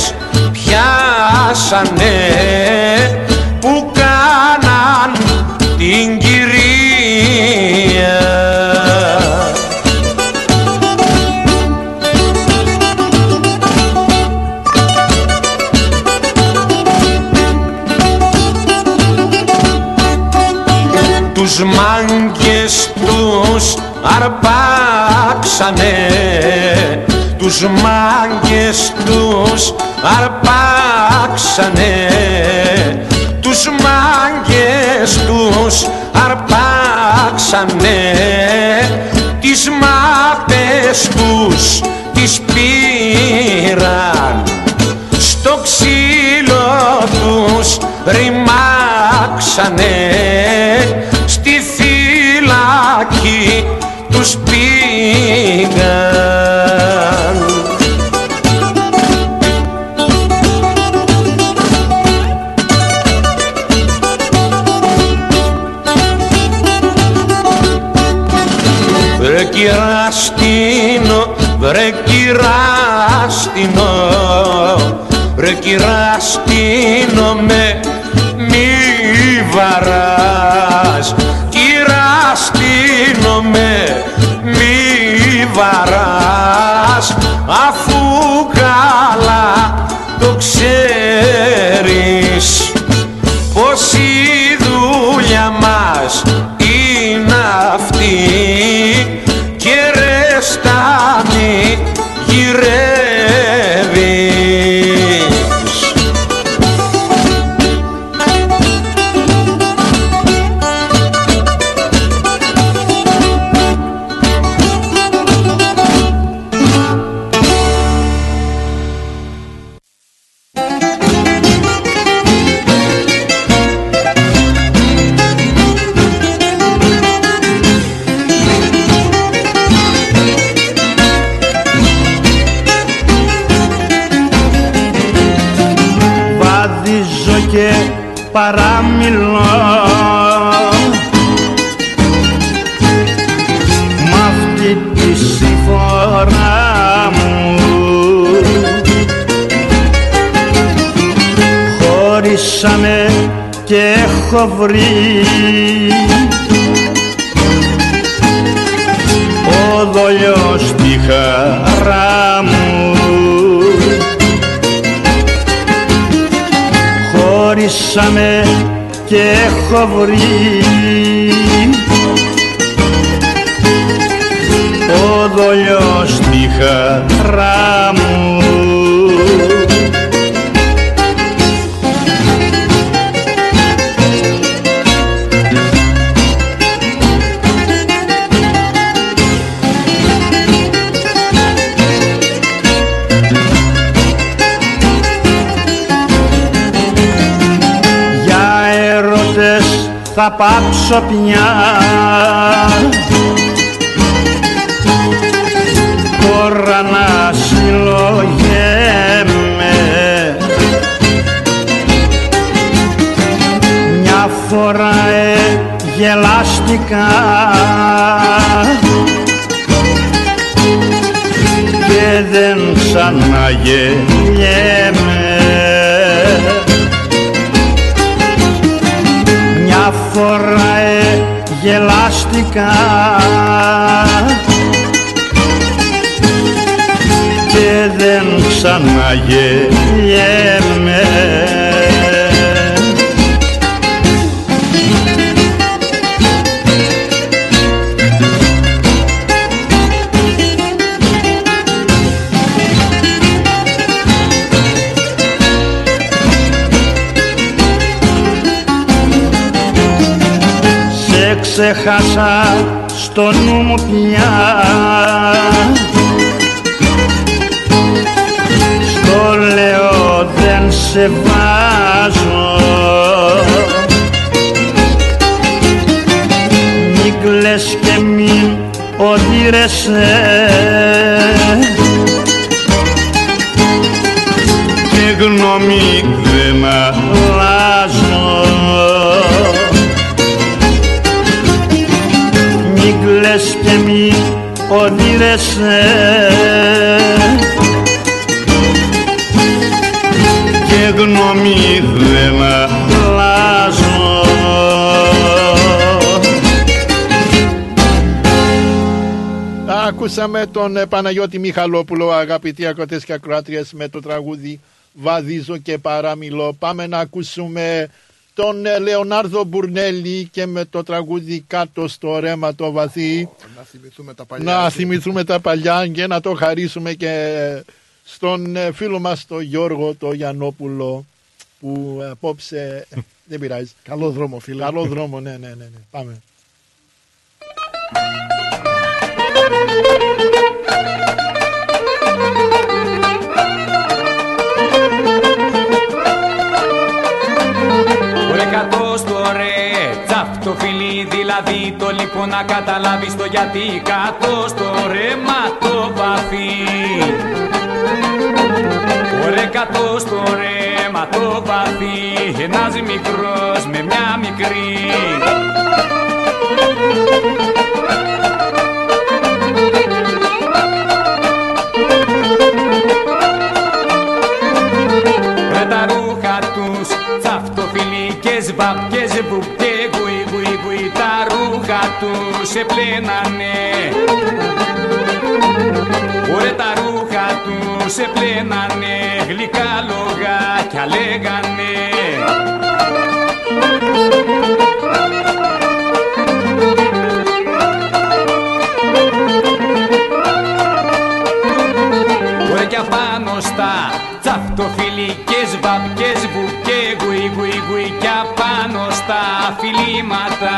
πιάσανε τους μάγκες τους αρπάξανε. Τους μάγκες τους αρπάξανε. Τους μάγκες τους αρπάξανε. Τις μάπες τους τις πήραν. Στο ξύλο τους ρημάξανε τους πήγαν. Βρε κυράστινο, βρε κυράστινο Βρε κυράστινο με μη βαράς βαράς Αφού καλά το ξέρεις παραμιλώ. Μ' αυτή τη συμφορά μου. Χωρίσαμε και έχω βρει. Ο δολιός τη χαρά Χωρίσαμε και έχω βρει. Ο δολιός τη χαρά μου θα πάψω πια. Τώρα να συλλογέμαι. Μια φορά ε, γελάστηκα και δεν ξαναγελιέμαι Μια φορά ε, γελάστηκα και δεν ξαναγελιέμαι ξέχασα στο νου μου πια. Στο λέω δεν σε βάζω Μην κλαις και μην οδύρεσαι. Και γνώμη δεν αλλάζω οδύρεσαι και γνώμη δεν αλλάζω Ακούσαμε τον ε, Παναγιώτη Μιχαλόπουλο, αγαπητοί ακροτές και ακροάτριες, με το τραγούδι «Βαδίζω και παραμιλώ». Πάμε να ακούσουμε τον ε, Λεωνάρδο Μπουρνέλη και με το τραγούδι «Κάτω στο ρέμα το βαθύ». Να θυμηθούμε τα παλιά. Να θυμηθούμε τα παλιά και να το χαρίσουμε και στον ε, φίλο μας τον Γιώργο το Γιαννόπουλο που ε, απόψε δεν πειράζει. Καλό δρόμο φίλε. Καλό δρόμο, ναι, ναι, ναι. ναι. Πάμε. το φιλί δηλαδή το λοιπόν να καταλάβεις το γιατί κάτω στο ρε μα το βαθύ Ρε κατώ στο ρε μα το βαθύ ένας μικρός με μια μικρή. Ρε τα ρούχα τους τσαφτοφιλικές βαπκές βουπκέ γουι γουι γουι τα ρούχα τους σε πλένανε Ρε τα ρούχα τους σε πλένανε γλυκά λογάκια λέγανε Ρε κι απάνω στα τσαφτοφιλικές βαπκές βουκέ φιλήματα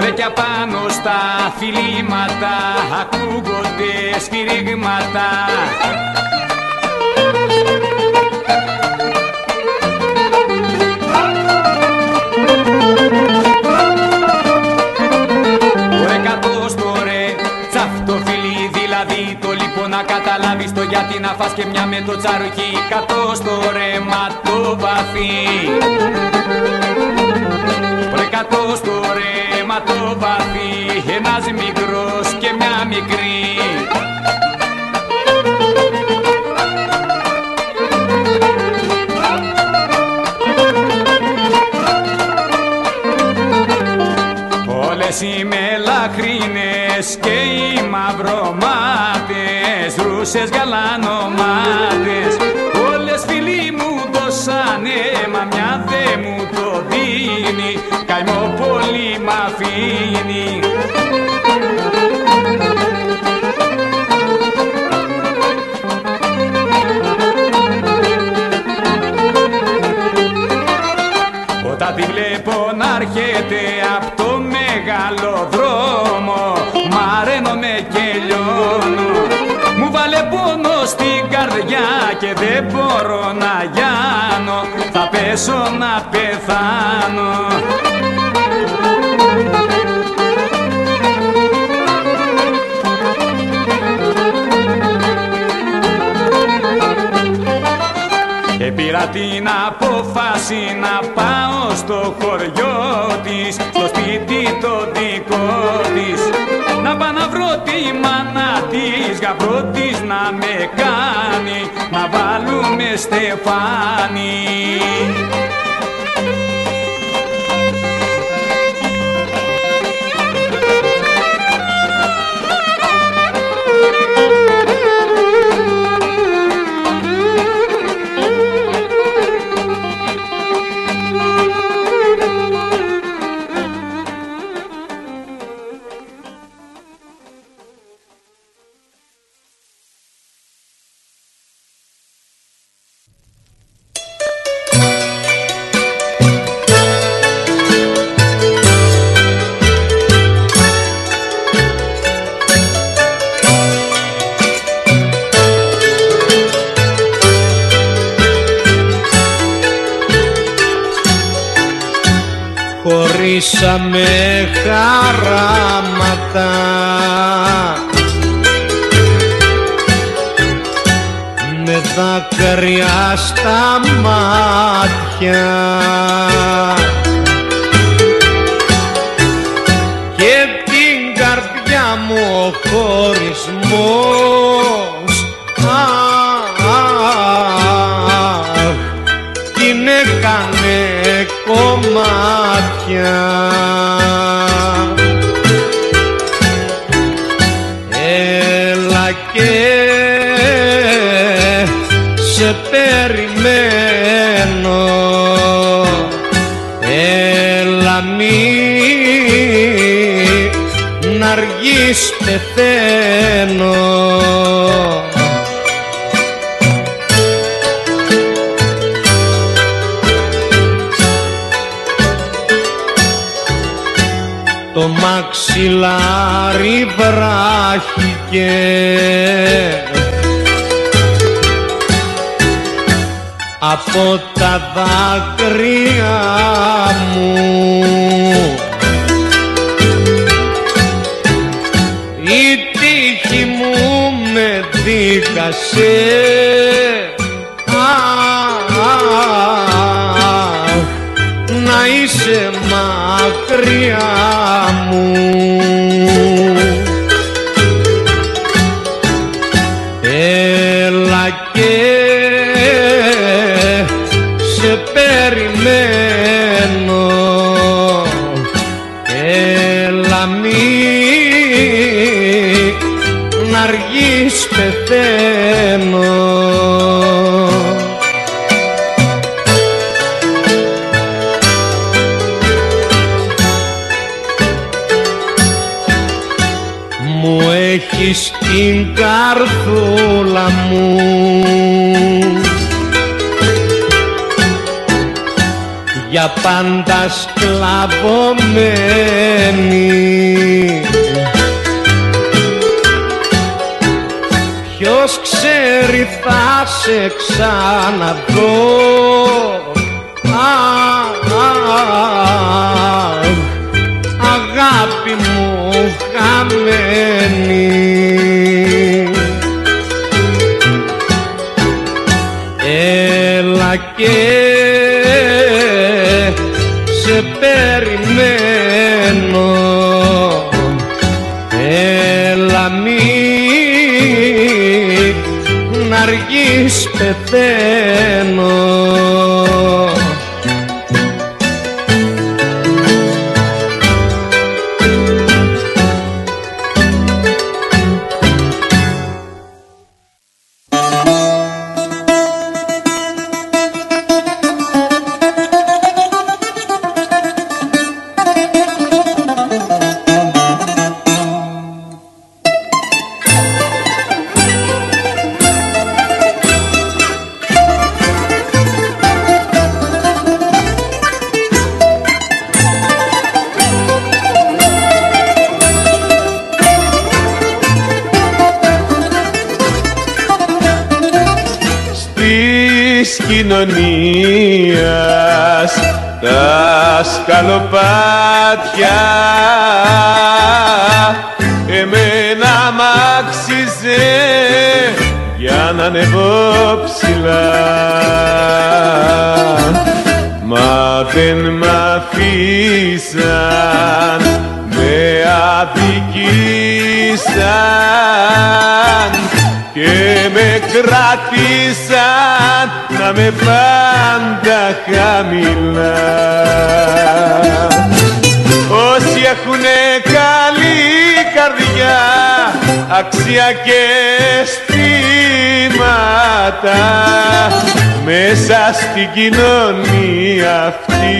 Ρε κι απάνω στα φιλήματα ακούγονται σφυρίγματα γιατί να φας και μια με το τσαρουχί Κάτω στο ρέμα το βαθύ Βρε κάτω στο ρέμα το βαθύ Ένας μικρός και μια μικρή. Όλες οι μελαχρίνες και οι μαυρομάτες Ρούσες γαλανομάτες. Όλες φίλοι μου δώσανε Μα μια δε μου το δίνει. Καημό πολύ μ' αφήνει. Όταν τη βλέπω να έρχεται και δεν μπορώ να γιάνω Θα πέσω να πεθάνω. Επήρα την απόφαση να πάω στο χωριό της Στο σπίτι το δικό της Να πάω να βρω τη μάνα της Γαμπρό της να με κάνει Να βάλουμε στεφάνι από τα δάκρυα μου. Η τύχη μου με δίκασε. Αχ, να είσαι μακριά μου για πάντα σκλαβωμένη. Ποιος ξέρει θα σε ξαναδώ με πάντα χαμηλά Όσοι έχουνε καλή καρδιά αξία και στήματα μέσα στην κοινωνία αυτή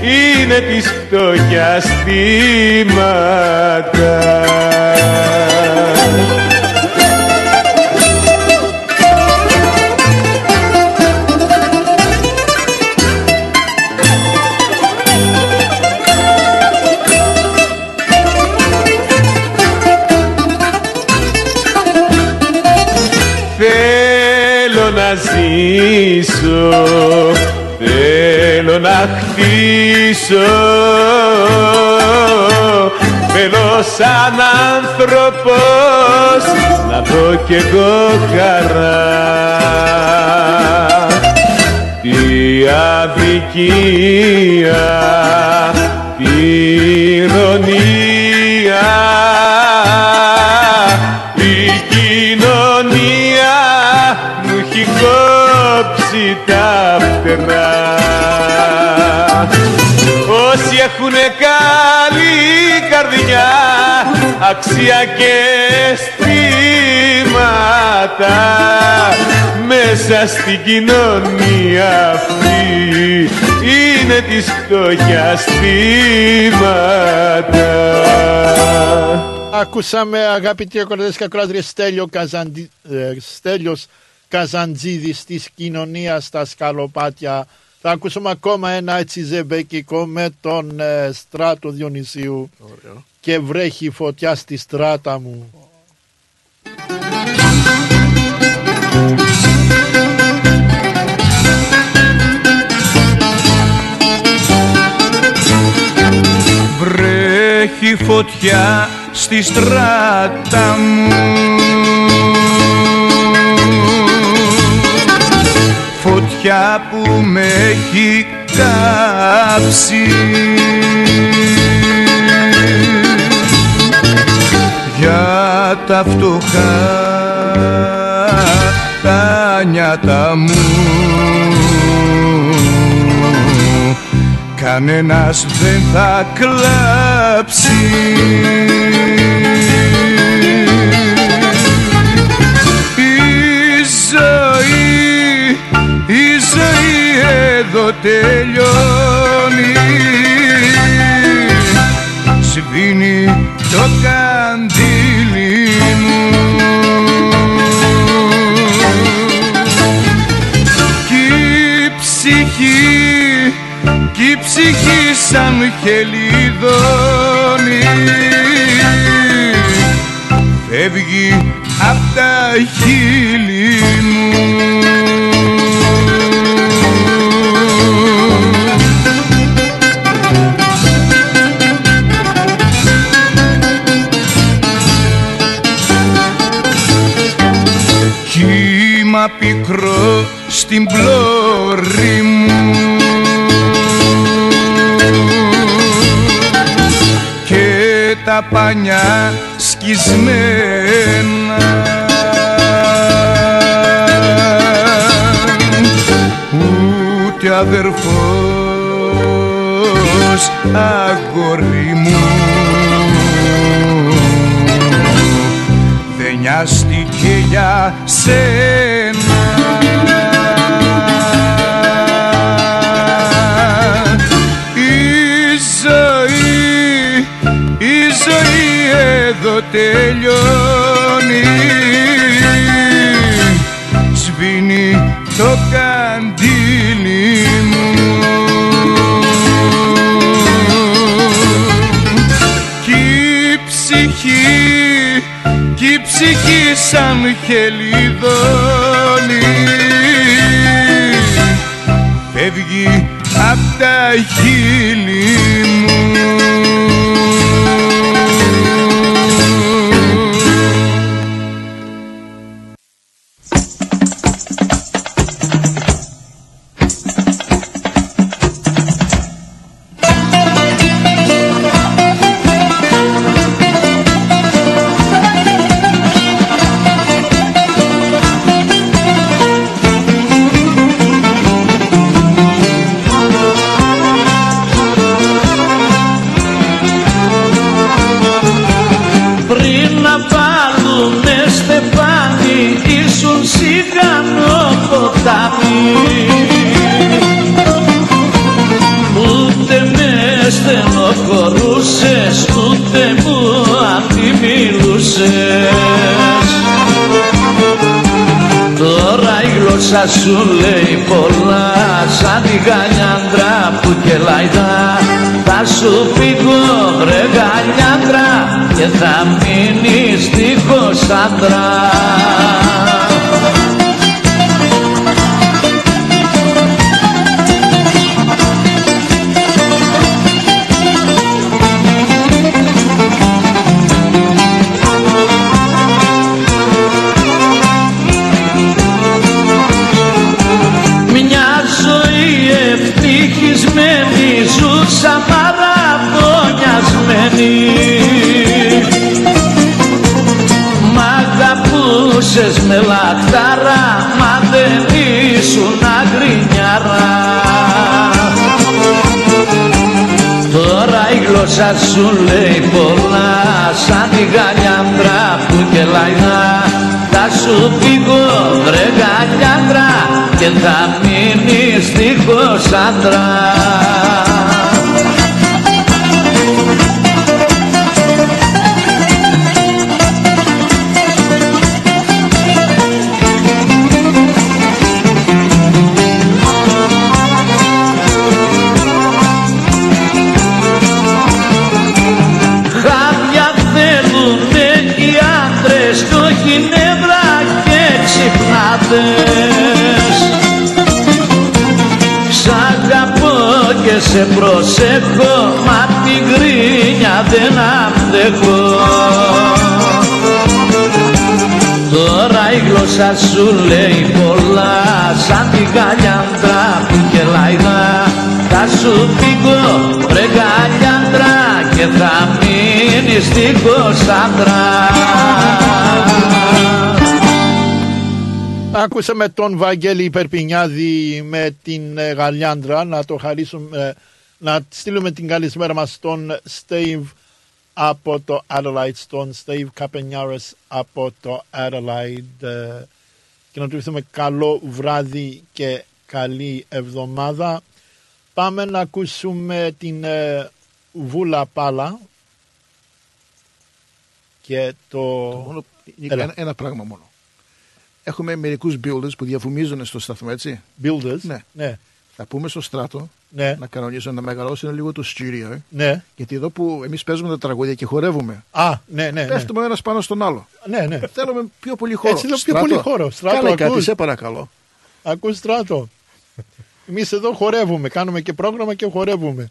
είναι της φτώχειας θύματα. Ζήσω, θέλω να χτίσω. Θέλω σαν άνθρωπος να δω κι εγώ χαρά. Τι αδικία, τι ηρωνία Όσοι έχουνε καλή καρδιά αξία και στήματα μέσα στην κοινωνία αυτή είναι της φτώχειας θύματα. Ακούσαμε αγαπητοί ακροατές και ακροάτριες Στέλιο Καζαντι... ε, Στέλιος Καζαντζίδης της κοινωνίας στα σκαλοπάτια. Θα ακούσουμε ακόμα ένα έτσι ζεμπέκικο με τον ε, Στράτο Διονυσίου Ωραίο. και βρέχει φωτιά στη στράτα μου. Βρέχει φωτιά στη στράτα μου Φωτιά που με έχει κάψει. Για τα φτωχά τα νιάτα μου. Κανένας δεν θα κλάψει. Η ζωή, η ζωή εδώ τελειώνει. Σβήνει το καντήλι μου. Κι η ψυχή κι η ψυχή σαν χελιδόνι φεύγει απ' τα χείλη μου Κύμα πικρό στην πλώρη αγόρι μου. Και τα πανιά σκισμένα. Ούτε αδερφός αγόρι μου δεν νοιάστηκε για σένα. Η ζωή, η ζωή εδώ τελειώνει. Σβήνει το καντήλι μου. Κι η ψυχή, κι η ψυχή σαν χελιδόνι φεύγει απ' τα χείλη η γλώσσα σου λέει πολλά σαν τη γαλιάντρα που κελαϊδά θα σου φύγω βρε γαλιάντρα και θα μείνεις δίχως άντρα. Άκουσαμε τον Βαγγέλη Περπινιάδη με την ε, Γαλιάντρα να το χαρίσουμε, ε, να στείλουμε την καλησπέρα μας στον Steve από το Adelaide, στον Steve Καπενιάρες από το Adelaide ε, και να του ευχηθούμε καλό βράδυ και καλή εβδομάδα. Πάμε να ακούσουμε την ε, Βούλα Πάλα και το... Μόνο, Έλα. ένα, ένα πράγμα μόνο. Έχουμε μερικούς builders που διαφημίζουν στο σταθμό, έτσι; Builders, Ναι. ναι. Θα πούμε στο στράτο Ναι. να κανονίσουν να μεγαλώσουν λίγο το studio. ε. Ναι. Γιατί εδώ που εμείς παίζουμε τα τραγούδια και χορεύουμε. Α, ναι, ναι. ναι. Πέφτουμε ένας πάνω στον άλλο. Ναι, ναι. Θέλουμε πιο πολύ χώρο. Έτσι, εδώ πιο Στράτο, πολύ χώρο. Στράτο, Κάνε κάτι, ακούς. σε παρακαλώ. Ακούς στράτο. Εμείς εδώ χορεύουμε. Κάνουμε και πρόγραμμα και χορεύουμε.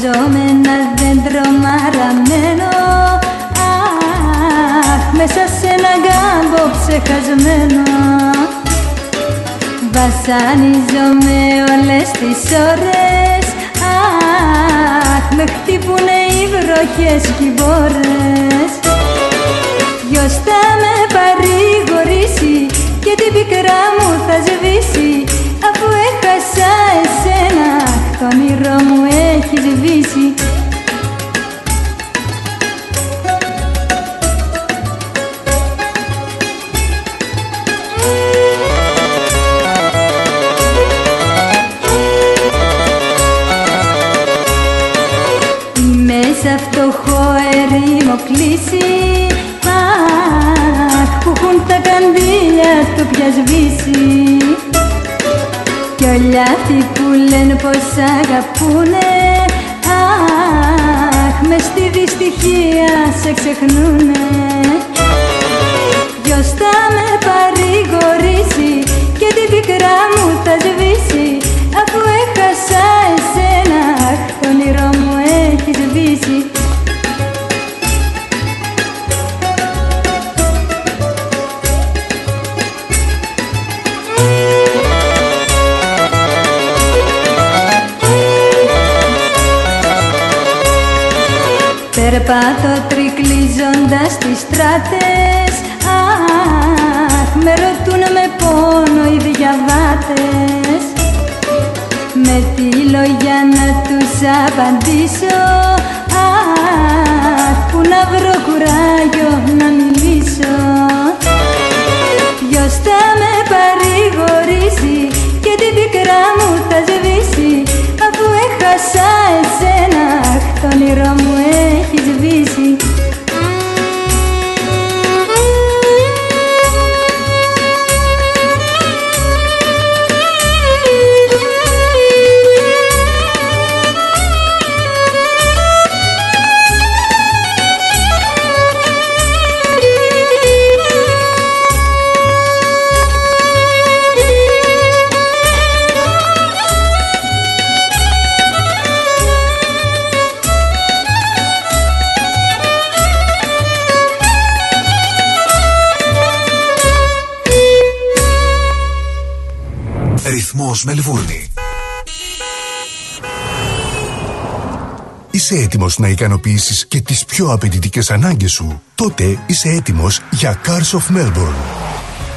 Ζω με ένα δέντρο μαραμένο. Αχ, μέσα σε ένα γκάμπο ξεχασμένο. Βασανίζομαι όλες τις ώρες. Αχ, με χτύπουνε οι βροχές και οι μπόρες Ποιος θα με παρηγορήσει και την πικρά μου θα σβήσει Αφού έχασα εσένα, το όνειρό μου έχει σβήσει. Είμαι σε φτωχό ερήμο κλείσει Αχ, που έχουν τα καντήλια του πια σβήσει Κι όλοι αυτοί που λένε πως αγαπούνε. Αχ, μες στη δυστυχία σε ξεχνούνε. Ποιος θα με παρηγορήσει και την πικρά μου θα σβήσει. Αφού έχασα εσένα, αχ, το όνειρό μου έχεις σβήσει Περπάτω τρικλίζοντας τις στράτες. Αχ, με ρωτούν με πόνο οι διαβάτες. Με τι λόγια να τους απαντήσω. Αχ, που να βρω κουράγιο να μιλήσω. Ποιος θα με παρηγορήσει και την πικρά μου θα σβήσει Αφού έχασα εσένα, αχ, το όνειρό μου έτοιμος να ικανοποιήσεις και τις πιο απαιτητικές ανάγκες σου; Τότε είσαι έτοιμος για Cars of Melbourne.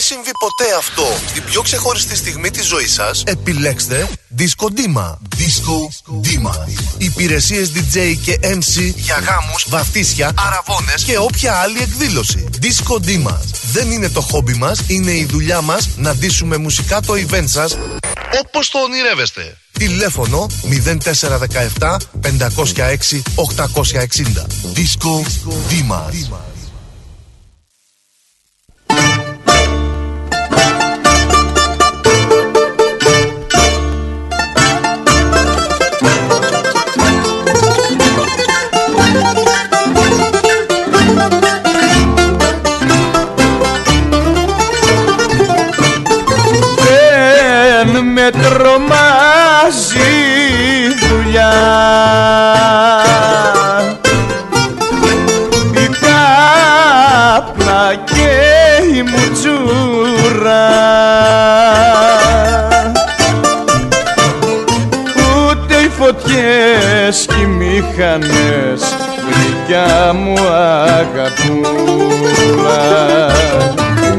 Μην μην συμβεί ποτέ αυτό στην πιο ξεχωριστή στιγμή της ζωής σας, επιλέξτε Disco Dima. Disco Dima. Υπηρεσίες DJ και MC για γάμους, βαφτίσια, αραβώνες και όποια άλλη εκδήλωση. Disco Dima. Δεν είναι το χόμπι μας, είναι η δουλειά μας να ντύσουμε μουσικά το event σας όπως το ονειρεύεστε. Τηλέφωνο 0417 506 860. Disco Dimas. Με τρομάζει δουλειά. Η κάπνα και η μουτζούρα. Ούτε οι φωτιές και οι μηχανές γλυκιά μου αγαπούλα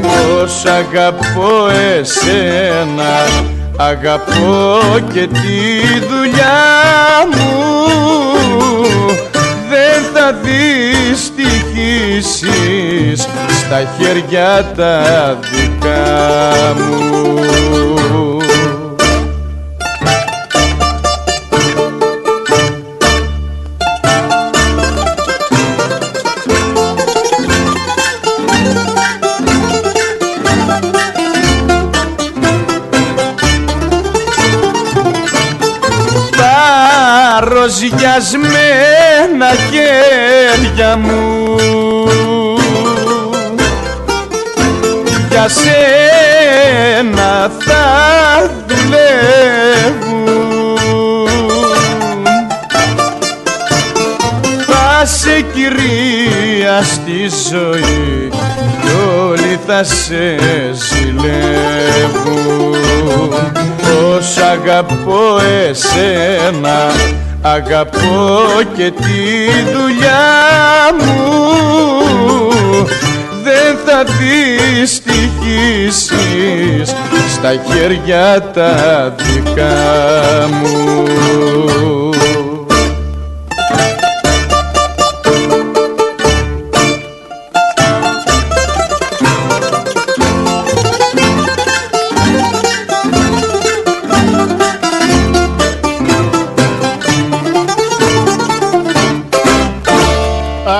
Πως αγαπώ εσένα Αγαπώ και τη δουλειά μου. Δεν θα δυστυχήσεις Στα χέρια τα δικά μου τα ροζιασμένα χέρια μου. Για σένα θα δουλεύουν. Θα σε κυρία στη ζωή κι όλοι θα σε ζηλεύουν. Πως αγαπώ εσένα αγαπώ και τη δουλειά μου. Δεν θα δυστυχήσεις στα χέρια τα δικά μου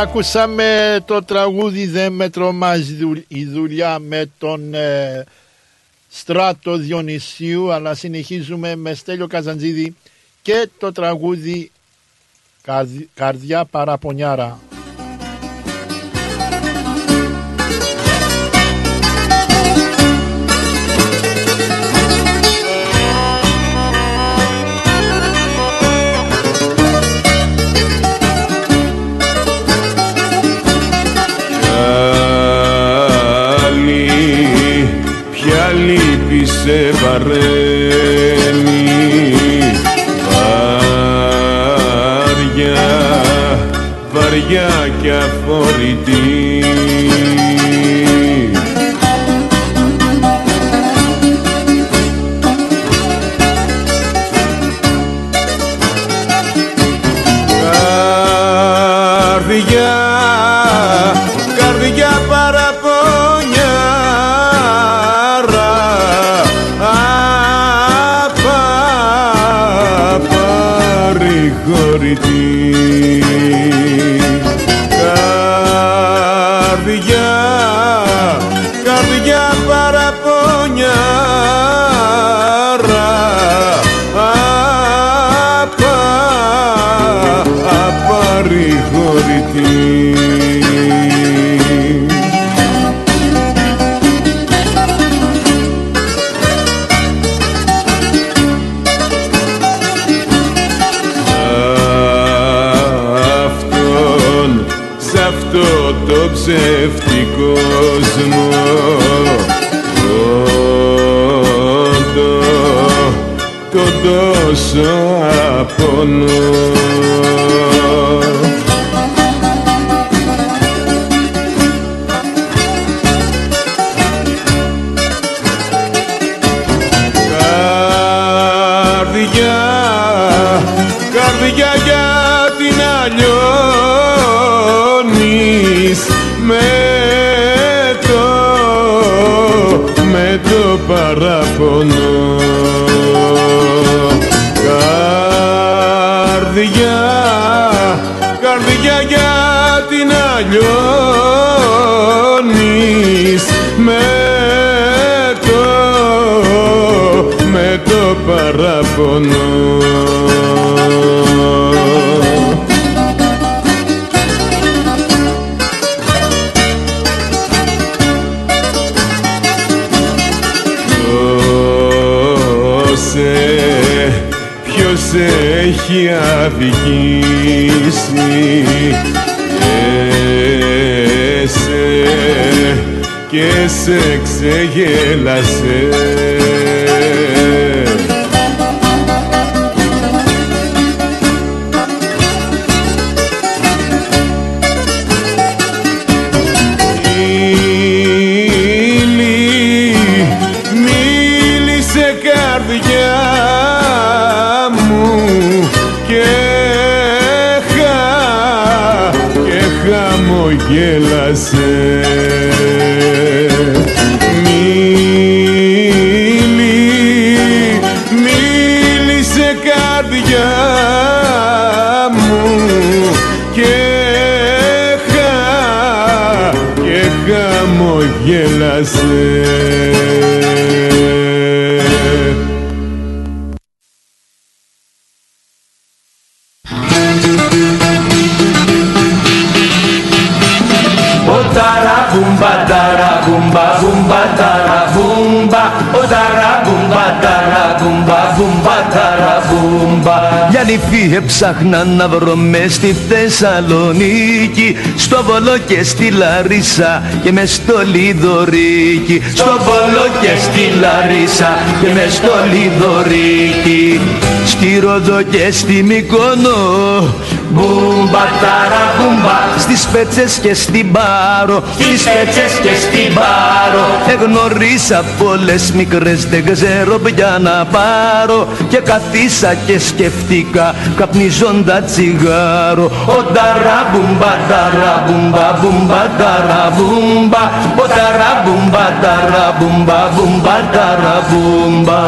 Άκουσαμε το τραγούδι «Δεν με τρομάζει δου- η δουλειά» με τον ε, Στράτο Διονυσίου αλλά συνεχίζουμε με Στέλιο Καζαντζίδη και το τραγούδι «Καρδι- «Καρδιά Παραπονιάρα». Σε βαραίνει Βαριά, βαριά και αφορητή αυτό το ψεύτικο κόσμο τον παραπονό Καρδιά, καρδιά γιατί να λιώνεις με το, με το παραπονό έχει αδικήσει. Έσαι και σε ξεγέλασε ταραμπούμπα Για νυφή έψαχνα να βρω μες στη Θεσσαλονίκη. Στο Βολό και στη Λαρίσα και μες στο Λιδωρίκι. Στο Βολό και στη Λαρίσα και μες στο Λιδωρίκι. Στη Ρόδο και στη Μυκόνο Μπούμπα, ταραμπούμπα Στις Σπέτσες και στην Πάρο. Στις Σπέτσες και στην Πάρο. Εγνωρίσα πολλές μικρές δεν ξέρω ποια να πάρω. Και καθίσα και σκεφτήκα καπνίζοντας τσιγάρο. Ο ταραμπούμπα, ταραμπούμπα, μπούμπα, ταραμπούμπα Ο ταραμπούμπα, ταραμπούμπα, μπούμπα, ταραμπούμπα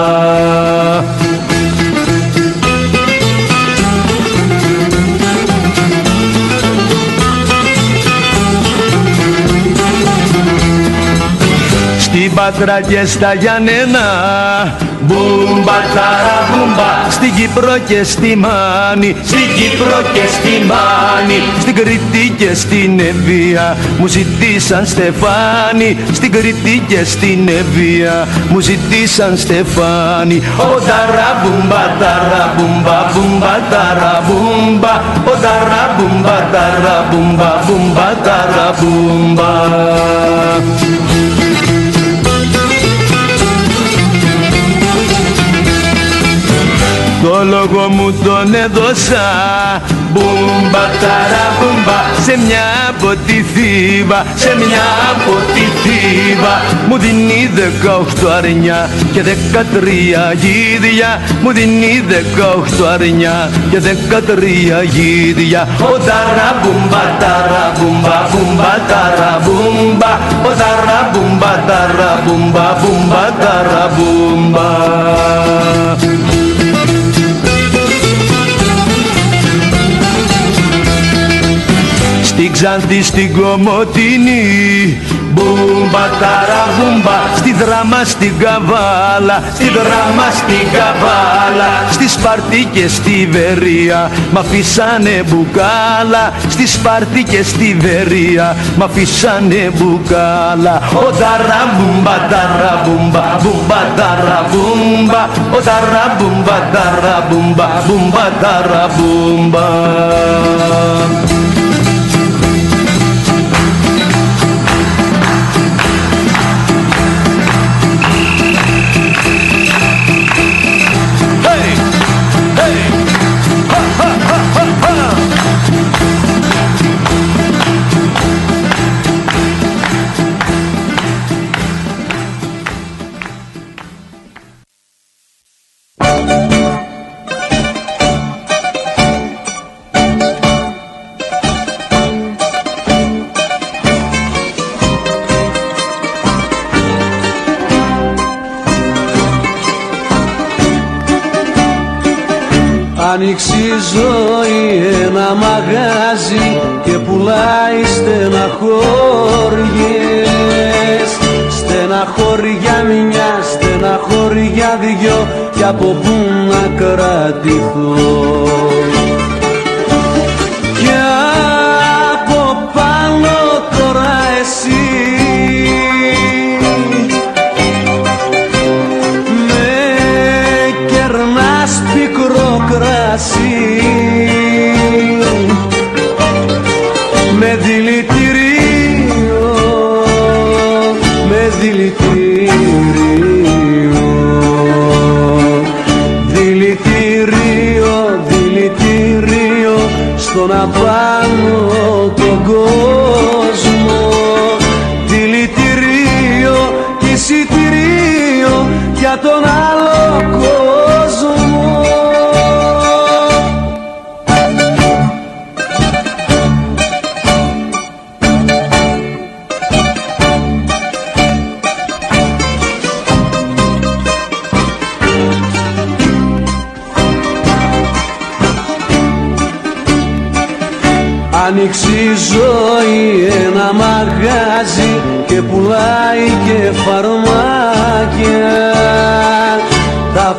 Πάτρα και στα Γιάννενα. Μπούμπα, ταραμπούμπα Στην Κύπρο και στη Μάνη. Στην Κύπρο και στη Μάνη Στην Κρήτη και στην Ευβοιά Μου ζητήσαν στεφάνι Στην Κρήτη και στην Ευβοιά Μου ζητήσαν στεφάνι. Ο ταραμπούμπα, ταραμπούμπα, μπούμπα, ταραμπούμπα Ο ταραμπούμπα, ταραμπούμπα, μπούμπα, ταραμπούμπα Το λόγο μου τον έδωσα. Μπούμπα, ταραμπούμπα Σε μια από τη Θήβα Σε μια από τη Θήβα Μου δίνει δεκαοχτώ αρνιά και δεκατρία γίδια. Μου δίνει δεκαοχτώ αρνιά και δεκατρία γίδια. Ο ταραμπούμπα, ταραμπούμπα, μπούμπα, ταραμπούμπα Ο ταραμπούμπα, ταραμπούμπα, μπούμπα, ταραμπούμπα Στην Ξάνθη, στην Κομοτηνή Μπούμπα, ταραμπούμπα Στη Δράμα, στην Καβάλα. Στη Δράμα, στην Καβάλα. Στη Σπαρτή και στη Βεροιά Μ' αφήσανε μπουκάλα. Στη Σπαρτή και στη Βεροιά Μ' αφήσανε μπουκάλα. Ο ταραμπούμπα, ταραμπούμπα, μπούμπα, ταραμπούμπα Ο ταραμπούμπα, ταραμπούμπα, μπούμπα, ταραμπούμπα Άνοιξε η ζωή ένα μαγάζι και πουλάει στεναχώριες. Στεναχώρια μια, στεναχώρια δυο και από πού να κρατηθώ.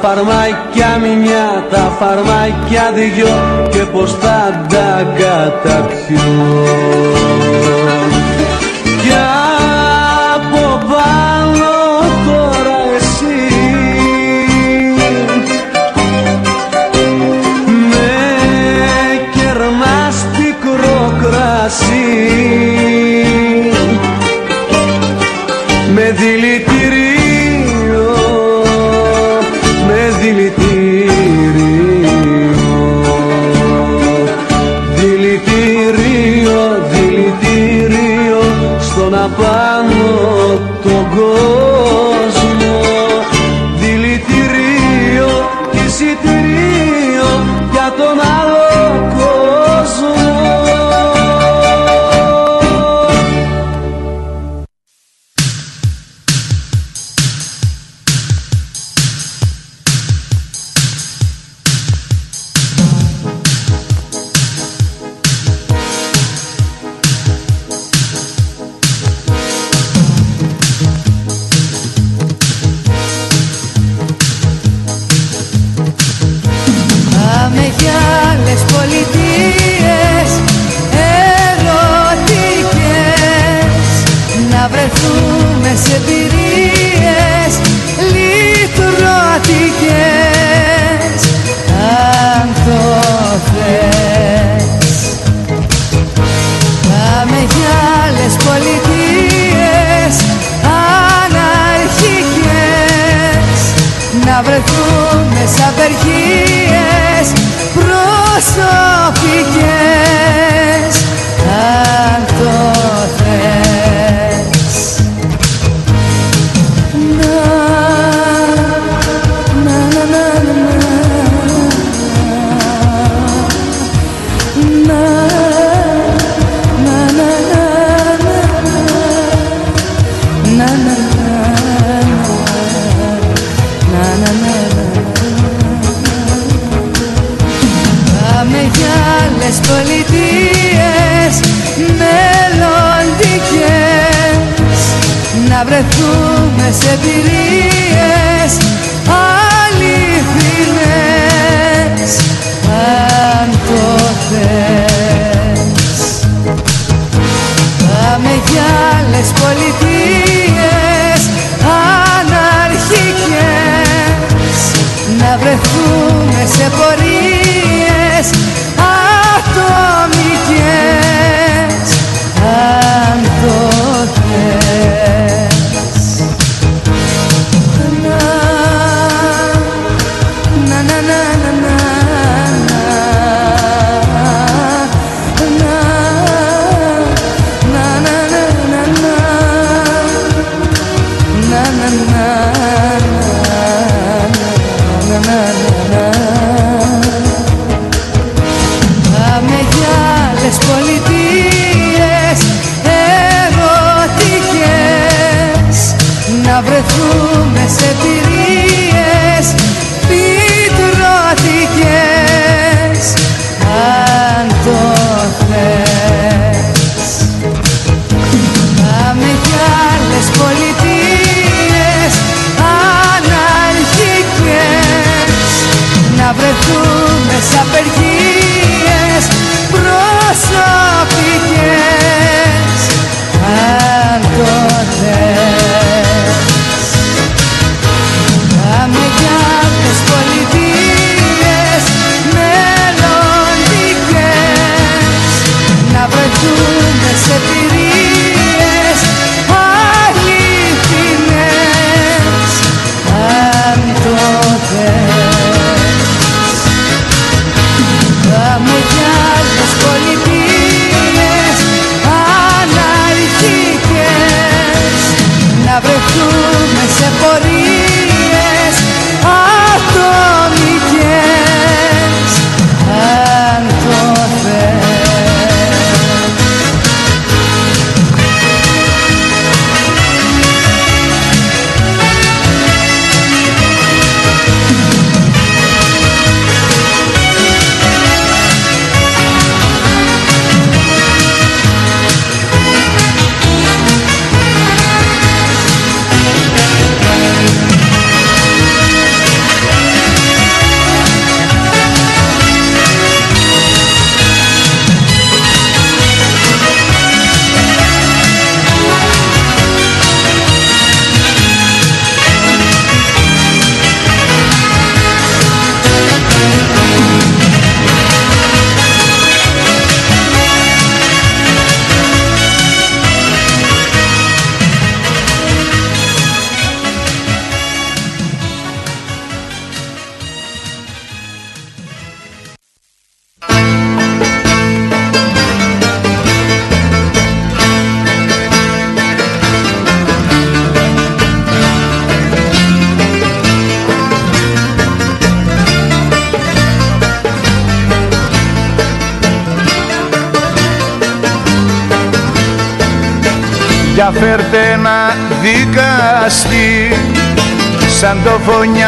φαρμάκια μια, τα φαρμάκια δυο και πως θα τα καταπιώ.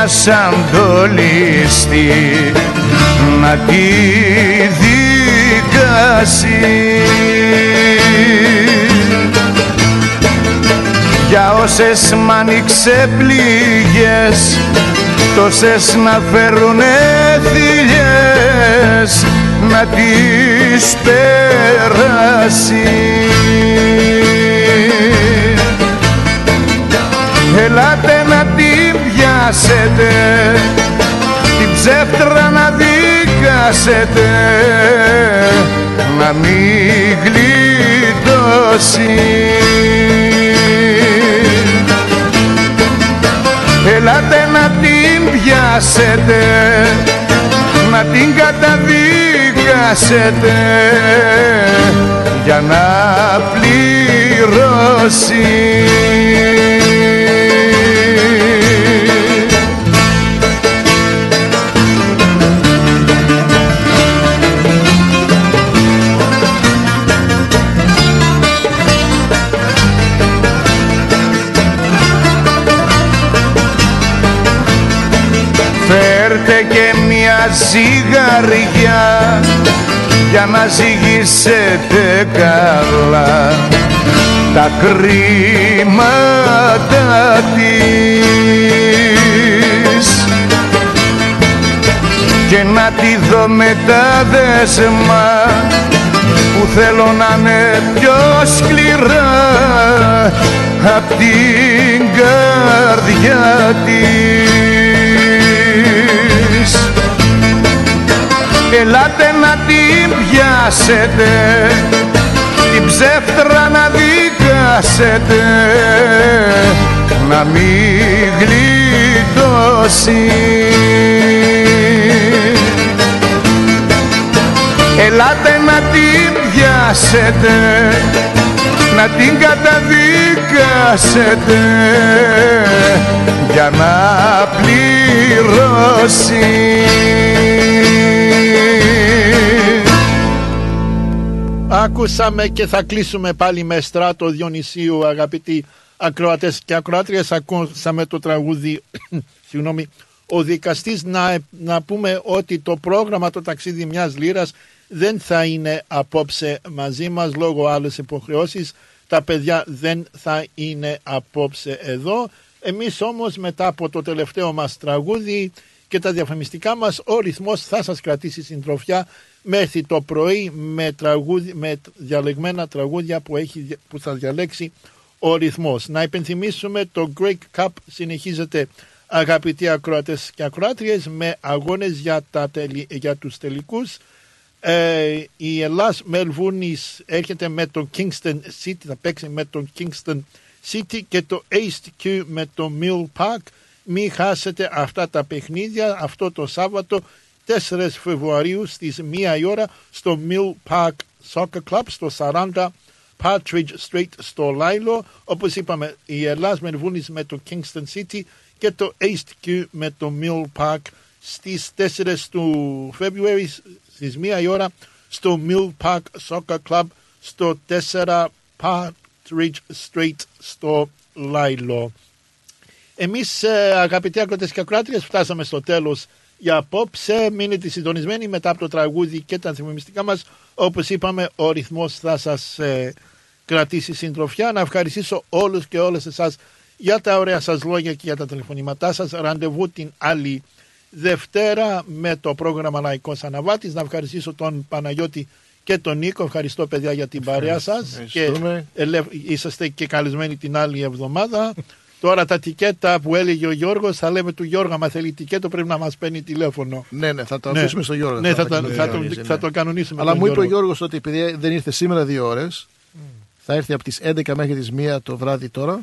Σαν το ληστή να τη δικάσει. Για όσες μ' άνοιξε πληγές τόσες να φέρουνε θηλιές να τις περάσει. Ελάτε να την πιάσετε την ψεύτρα να δικάσετε. Να μην γλιτώσει. Ελάτε να την πιάσετε. Να την καταδικάσετε. Για να πληρώσει για να ζυγίσετε καλά. Τα κρίματα της. Και να τη δω με τα δέσμα που θέλω να είναι πιο σκληρά απ' την καρδιά της Ελάτε να την πιάσετε την ψεύτρα να δικάσετε να μην γλιτώσει. Ελάτε να την πιάσετε να την καταδικάσετε για να πληρώσει Άκουσαμε και θα κλείσουμε πάλι με στράτο Διονυσίου αγαπητοί ακροατές και ακροάτριες. Ακούσαμε το τραγούδι συγγνώμη, ο δικαστής να, να πούμε ότι το πρόγραμμα το ταξίδι μιας λύρας δεν θα είναι απόψε μαζί μας λόγω άλλες υποχρεώσεις. Τα παιδιά δεν θα είναι απόψε εδώ. Εμείς όμως μετά από το τελευταίο μας τραγούδι και τα διαφημιστικά μας ο ρυθμός θα σας κρατήσει συντροφιά μέχρι το πρωί με, τραγούδι, με διαλεγμένα τραγούδια που, έχει, που θα διαλέξει ο ρυθμός. Να υπενθυμίσουμε το Great Cup συνεχίζεται αγαπητοί ακροατές και ακροάτριες με αγώνες για, τα, τελι- για τους τελικούς. Ε, η Ελλάς Μελβούνης έρχεται με τον Kingston City, θα παίξει με τον Kingston City και το HQ με το Mill Park. Μην χάσετε αυτά τα παιχνίδια αυτό το Σάββατο 4 Φεβρουαρίου στις 1 η ώρα στο Mill Park Soccer Club στο 40 Partridge Street στο Λάιλο. Όπως είπαμε η Ελλάς Μελβούνης με το Kingston City και το HQ με το Mill Park στις 4 του Φεβρουαρίου στις 1 η ώρα στο Mill Park Soccer Club στο 4 Partridge Street στο Λάιλο. Εμείς ε, αγαπητοί ακροτές και ακράτριες φτάσαμε στο τέλος για απόψε. Μείνετε συντονισμένοι μετά από το τραγούδι και τα θυμιστικά μας. Όπως είπαμε ο ρυθμός θα σας ε, κρατήσει συντροφιά. Να ευχαριστήσω όλους και όλες εσάς για τα ωραία σας λόγια και για τα τηλεφωνήματά σας. Ραντεβού την άλλη Δευτέρα με το πρόγραμμα Λαϊκός Αναβάτης. Να ευχαριστήσω τον Παναγιώτη και τον Νίκο. Ευχαριστώ παιδιά για την παρέα σας. Και Ευχαριστούμε. ελε- είσαστε και καλεσμένοι την άλλη εβδομάδα. Τώρα τα τικέτα που έλεγε ο Γιώργος θα λέμε του Γιώργου άμα θέλει τικέτο πρέπει να μας παίρνει τηλέφωνο. Ναι, ναι, θα το Ναι. αφήσουμε στο Γιώργο. Ναι, θα, τα το- θα, το, κανονίζει, θα ναι. το κανονίσουμε. Αλλά τον μου είπε ο Γιώργο. Γιώργος ότι επειδή δεν ήρθε σήμερα δύο ώρες, θα έρθει από τις 11 μέχρι τις 1 το βράδυ τώρα.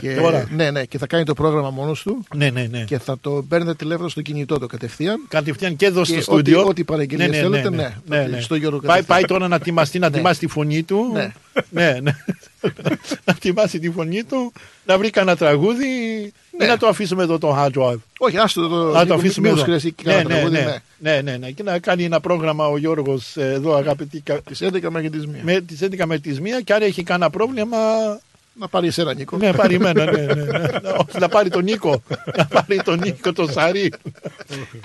Και, Τώρα. Ναι, ναι, και θα κάνει το πρόγραμμα μόνος του. Ναι, ναι, ναι. Και θα το παίρνετε τηλέφωνο στο κινητό του κατευθείαν. Κατευθείαν και εδώ στο Και στούντιο. Ό,τι, ό,τι παραγγελίες θέλετε, ναι. ναι, ναι. Στο Γιώργο Πάει, κατευθείαν. πάει τώρα να ετοιμαστεί, να Ναι. ετοιμάσει τη φωνή του. Ναι. ναι, ναι. να ετοιμάσει τη φωνή του, να βρει κανένα τραγούδι Ή να το αφήσουμε εδώ το hard drive. Όχι, άστο το. Να το αφήσουμε μήπως εδώ. χρειαστεί Ναι, κανένα ναι, τραγούδι, ναι, ναι, ναι, ναι. Και να κάνει ένα πρόγραμμα ο Γιώργος ε, εδώ αγαπητοί. Τις 11 μέχρι τις 1. Με τις 11 με τις 1 και αν έχει κανένα πρόβλημα Να πάρει εσένα, Νίκο. ναι, πάρει εμένα, ναι, ναι, ναι. Όχι, να πάρει τον Νίκο. Να πάρει τον Νίκο, τον Σαρή.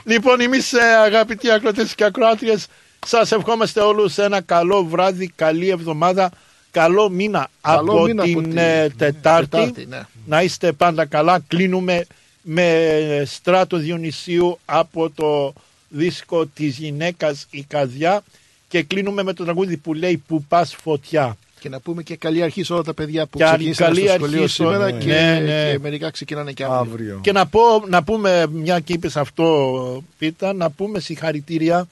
λοιπόν, εμείς αγαπητοί ακροτές και ακροάτριες, σας ευχόμαστε όλους ένα καλό βράδυ, καλή εβδομάδα, καλό μήνα Καλό από μήνα από την την ε, Τετάρτη. Τετάρτη, ναι. Να είστε πάντα καλά. Κλείνουμε με στράτο Διονυσίου από το δίσκο της γυναίκας η καρδιά και κλείνουμε με το τραγούδι που λέει που πας φωτιά. Και να πούμε και καλή αρχή σε όλα τα παιδιά που Και ξεκίνησαν καλή στο αρχή σχολείο στο- σήμερα ναι, και, ναι, ναι. και μερικά ξεκινάνε και αύριο. Και να, πω, να πούμε, μια και είπες αυτό Πίτα, να πούμε συγχαρητήρια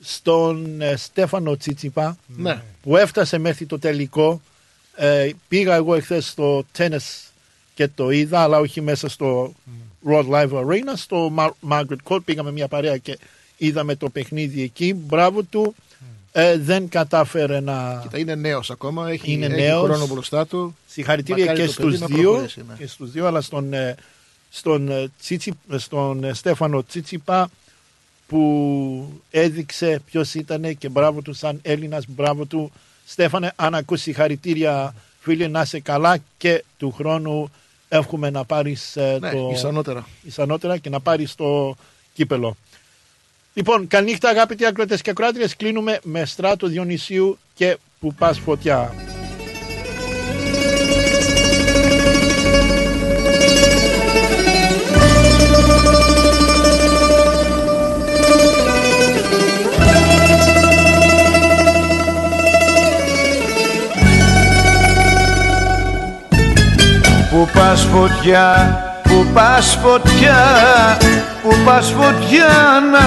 στον ε, Στέφανο Τσίτσιπα Ναι. που έφτασε μέχρι το τελικό. Ε, πήγα εγώ εχθές στο τέννις και το είδα, αλλά όχι μέσα στο Rod Live Arena, στο Mar- Margaret Court. Πήγαμε μια παρέα και είδαμε το παιχνίδι εκεί. Μπράβο του. Ε, δεν κατάφερε να... Κοίτα, είναι νέος ακόμα, έχει, Είναι έχει νέος. χρόνο μπροστά του. Συγχαρητήρια Μακάρι και το παιδί στους να δύο, προχωρήσει, ναι. και στους δύο, αλλά στον, ε, στον, ε, Τσίτσι, στον ε, Στέφανο Τσίτσιπα που έδειξε ποιος ήταν και μπράβο του σαν Έλληνας, μπράβο του. Στέφανε, αν ακούσει συγχαρητήρια φίλε να είσαι καλά και του χρόνου εύχομαι να πάρεις ε, Ναι, το... ισανότερα. ισανότερα και να πάρεις το κύπελο. Λοιπόν, καληνύχτα αγάπητοι ακρότες και ακροάτριες. Κλείνουμε με στράτο Διονυσίου και που πας φωτιά. Που πας φωτιά, που πας φωτιά, που πας φωτιά να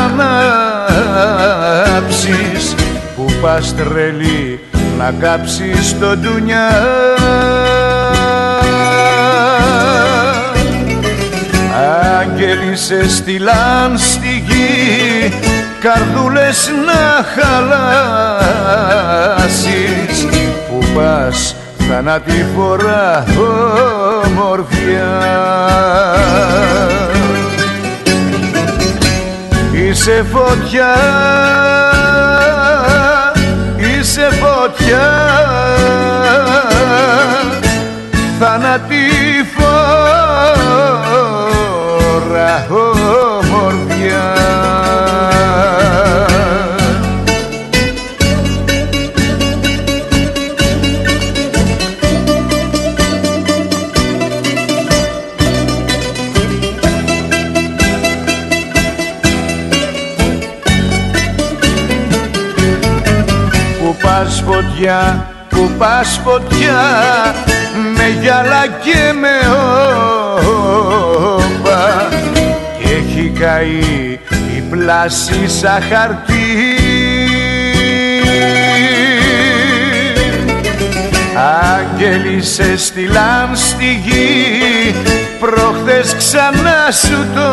ανάψεις Που πας τρελή να κάψεις το ντουνιά. Άγγελοι σε στείλαν στη γη καρδούλες να χαλάσεις Που πας θανατηφόρα ομορφιά. Είσαι φωτιά, είσαι φωτιά. Θανατηφόρα ομορφιά πας φωτιά, που πας φωτιά Με γυαλά και με όπα. Και έχει καεί η πλάση σαν χαρτί Άγγελοι σε στείλαν στη γη Προχθές ξανά σου το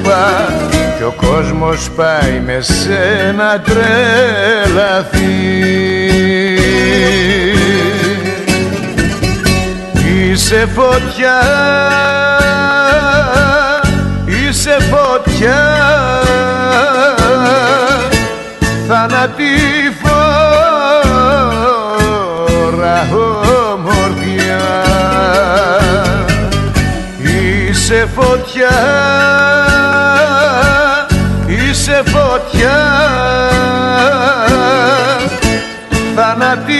είπα. Κι ο κόσμος πάει με σένα τρελαθεί. Είσαι φωτιά Είσαι φωτιά. Θανατηφόρα φωτιά. Είσαι φωτιά. Θανάτη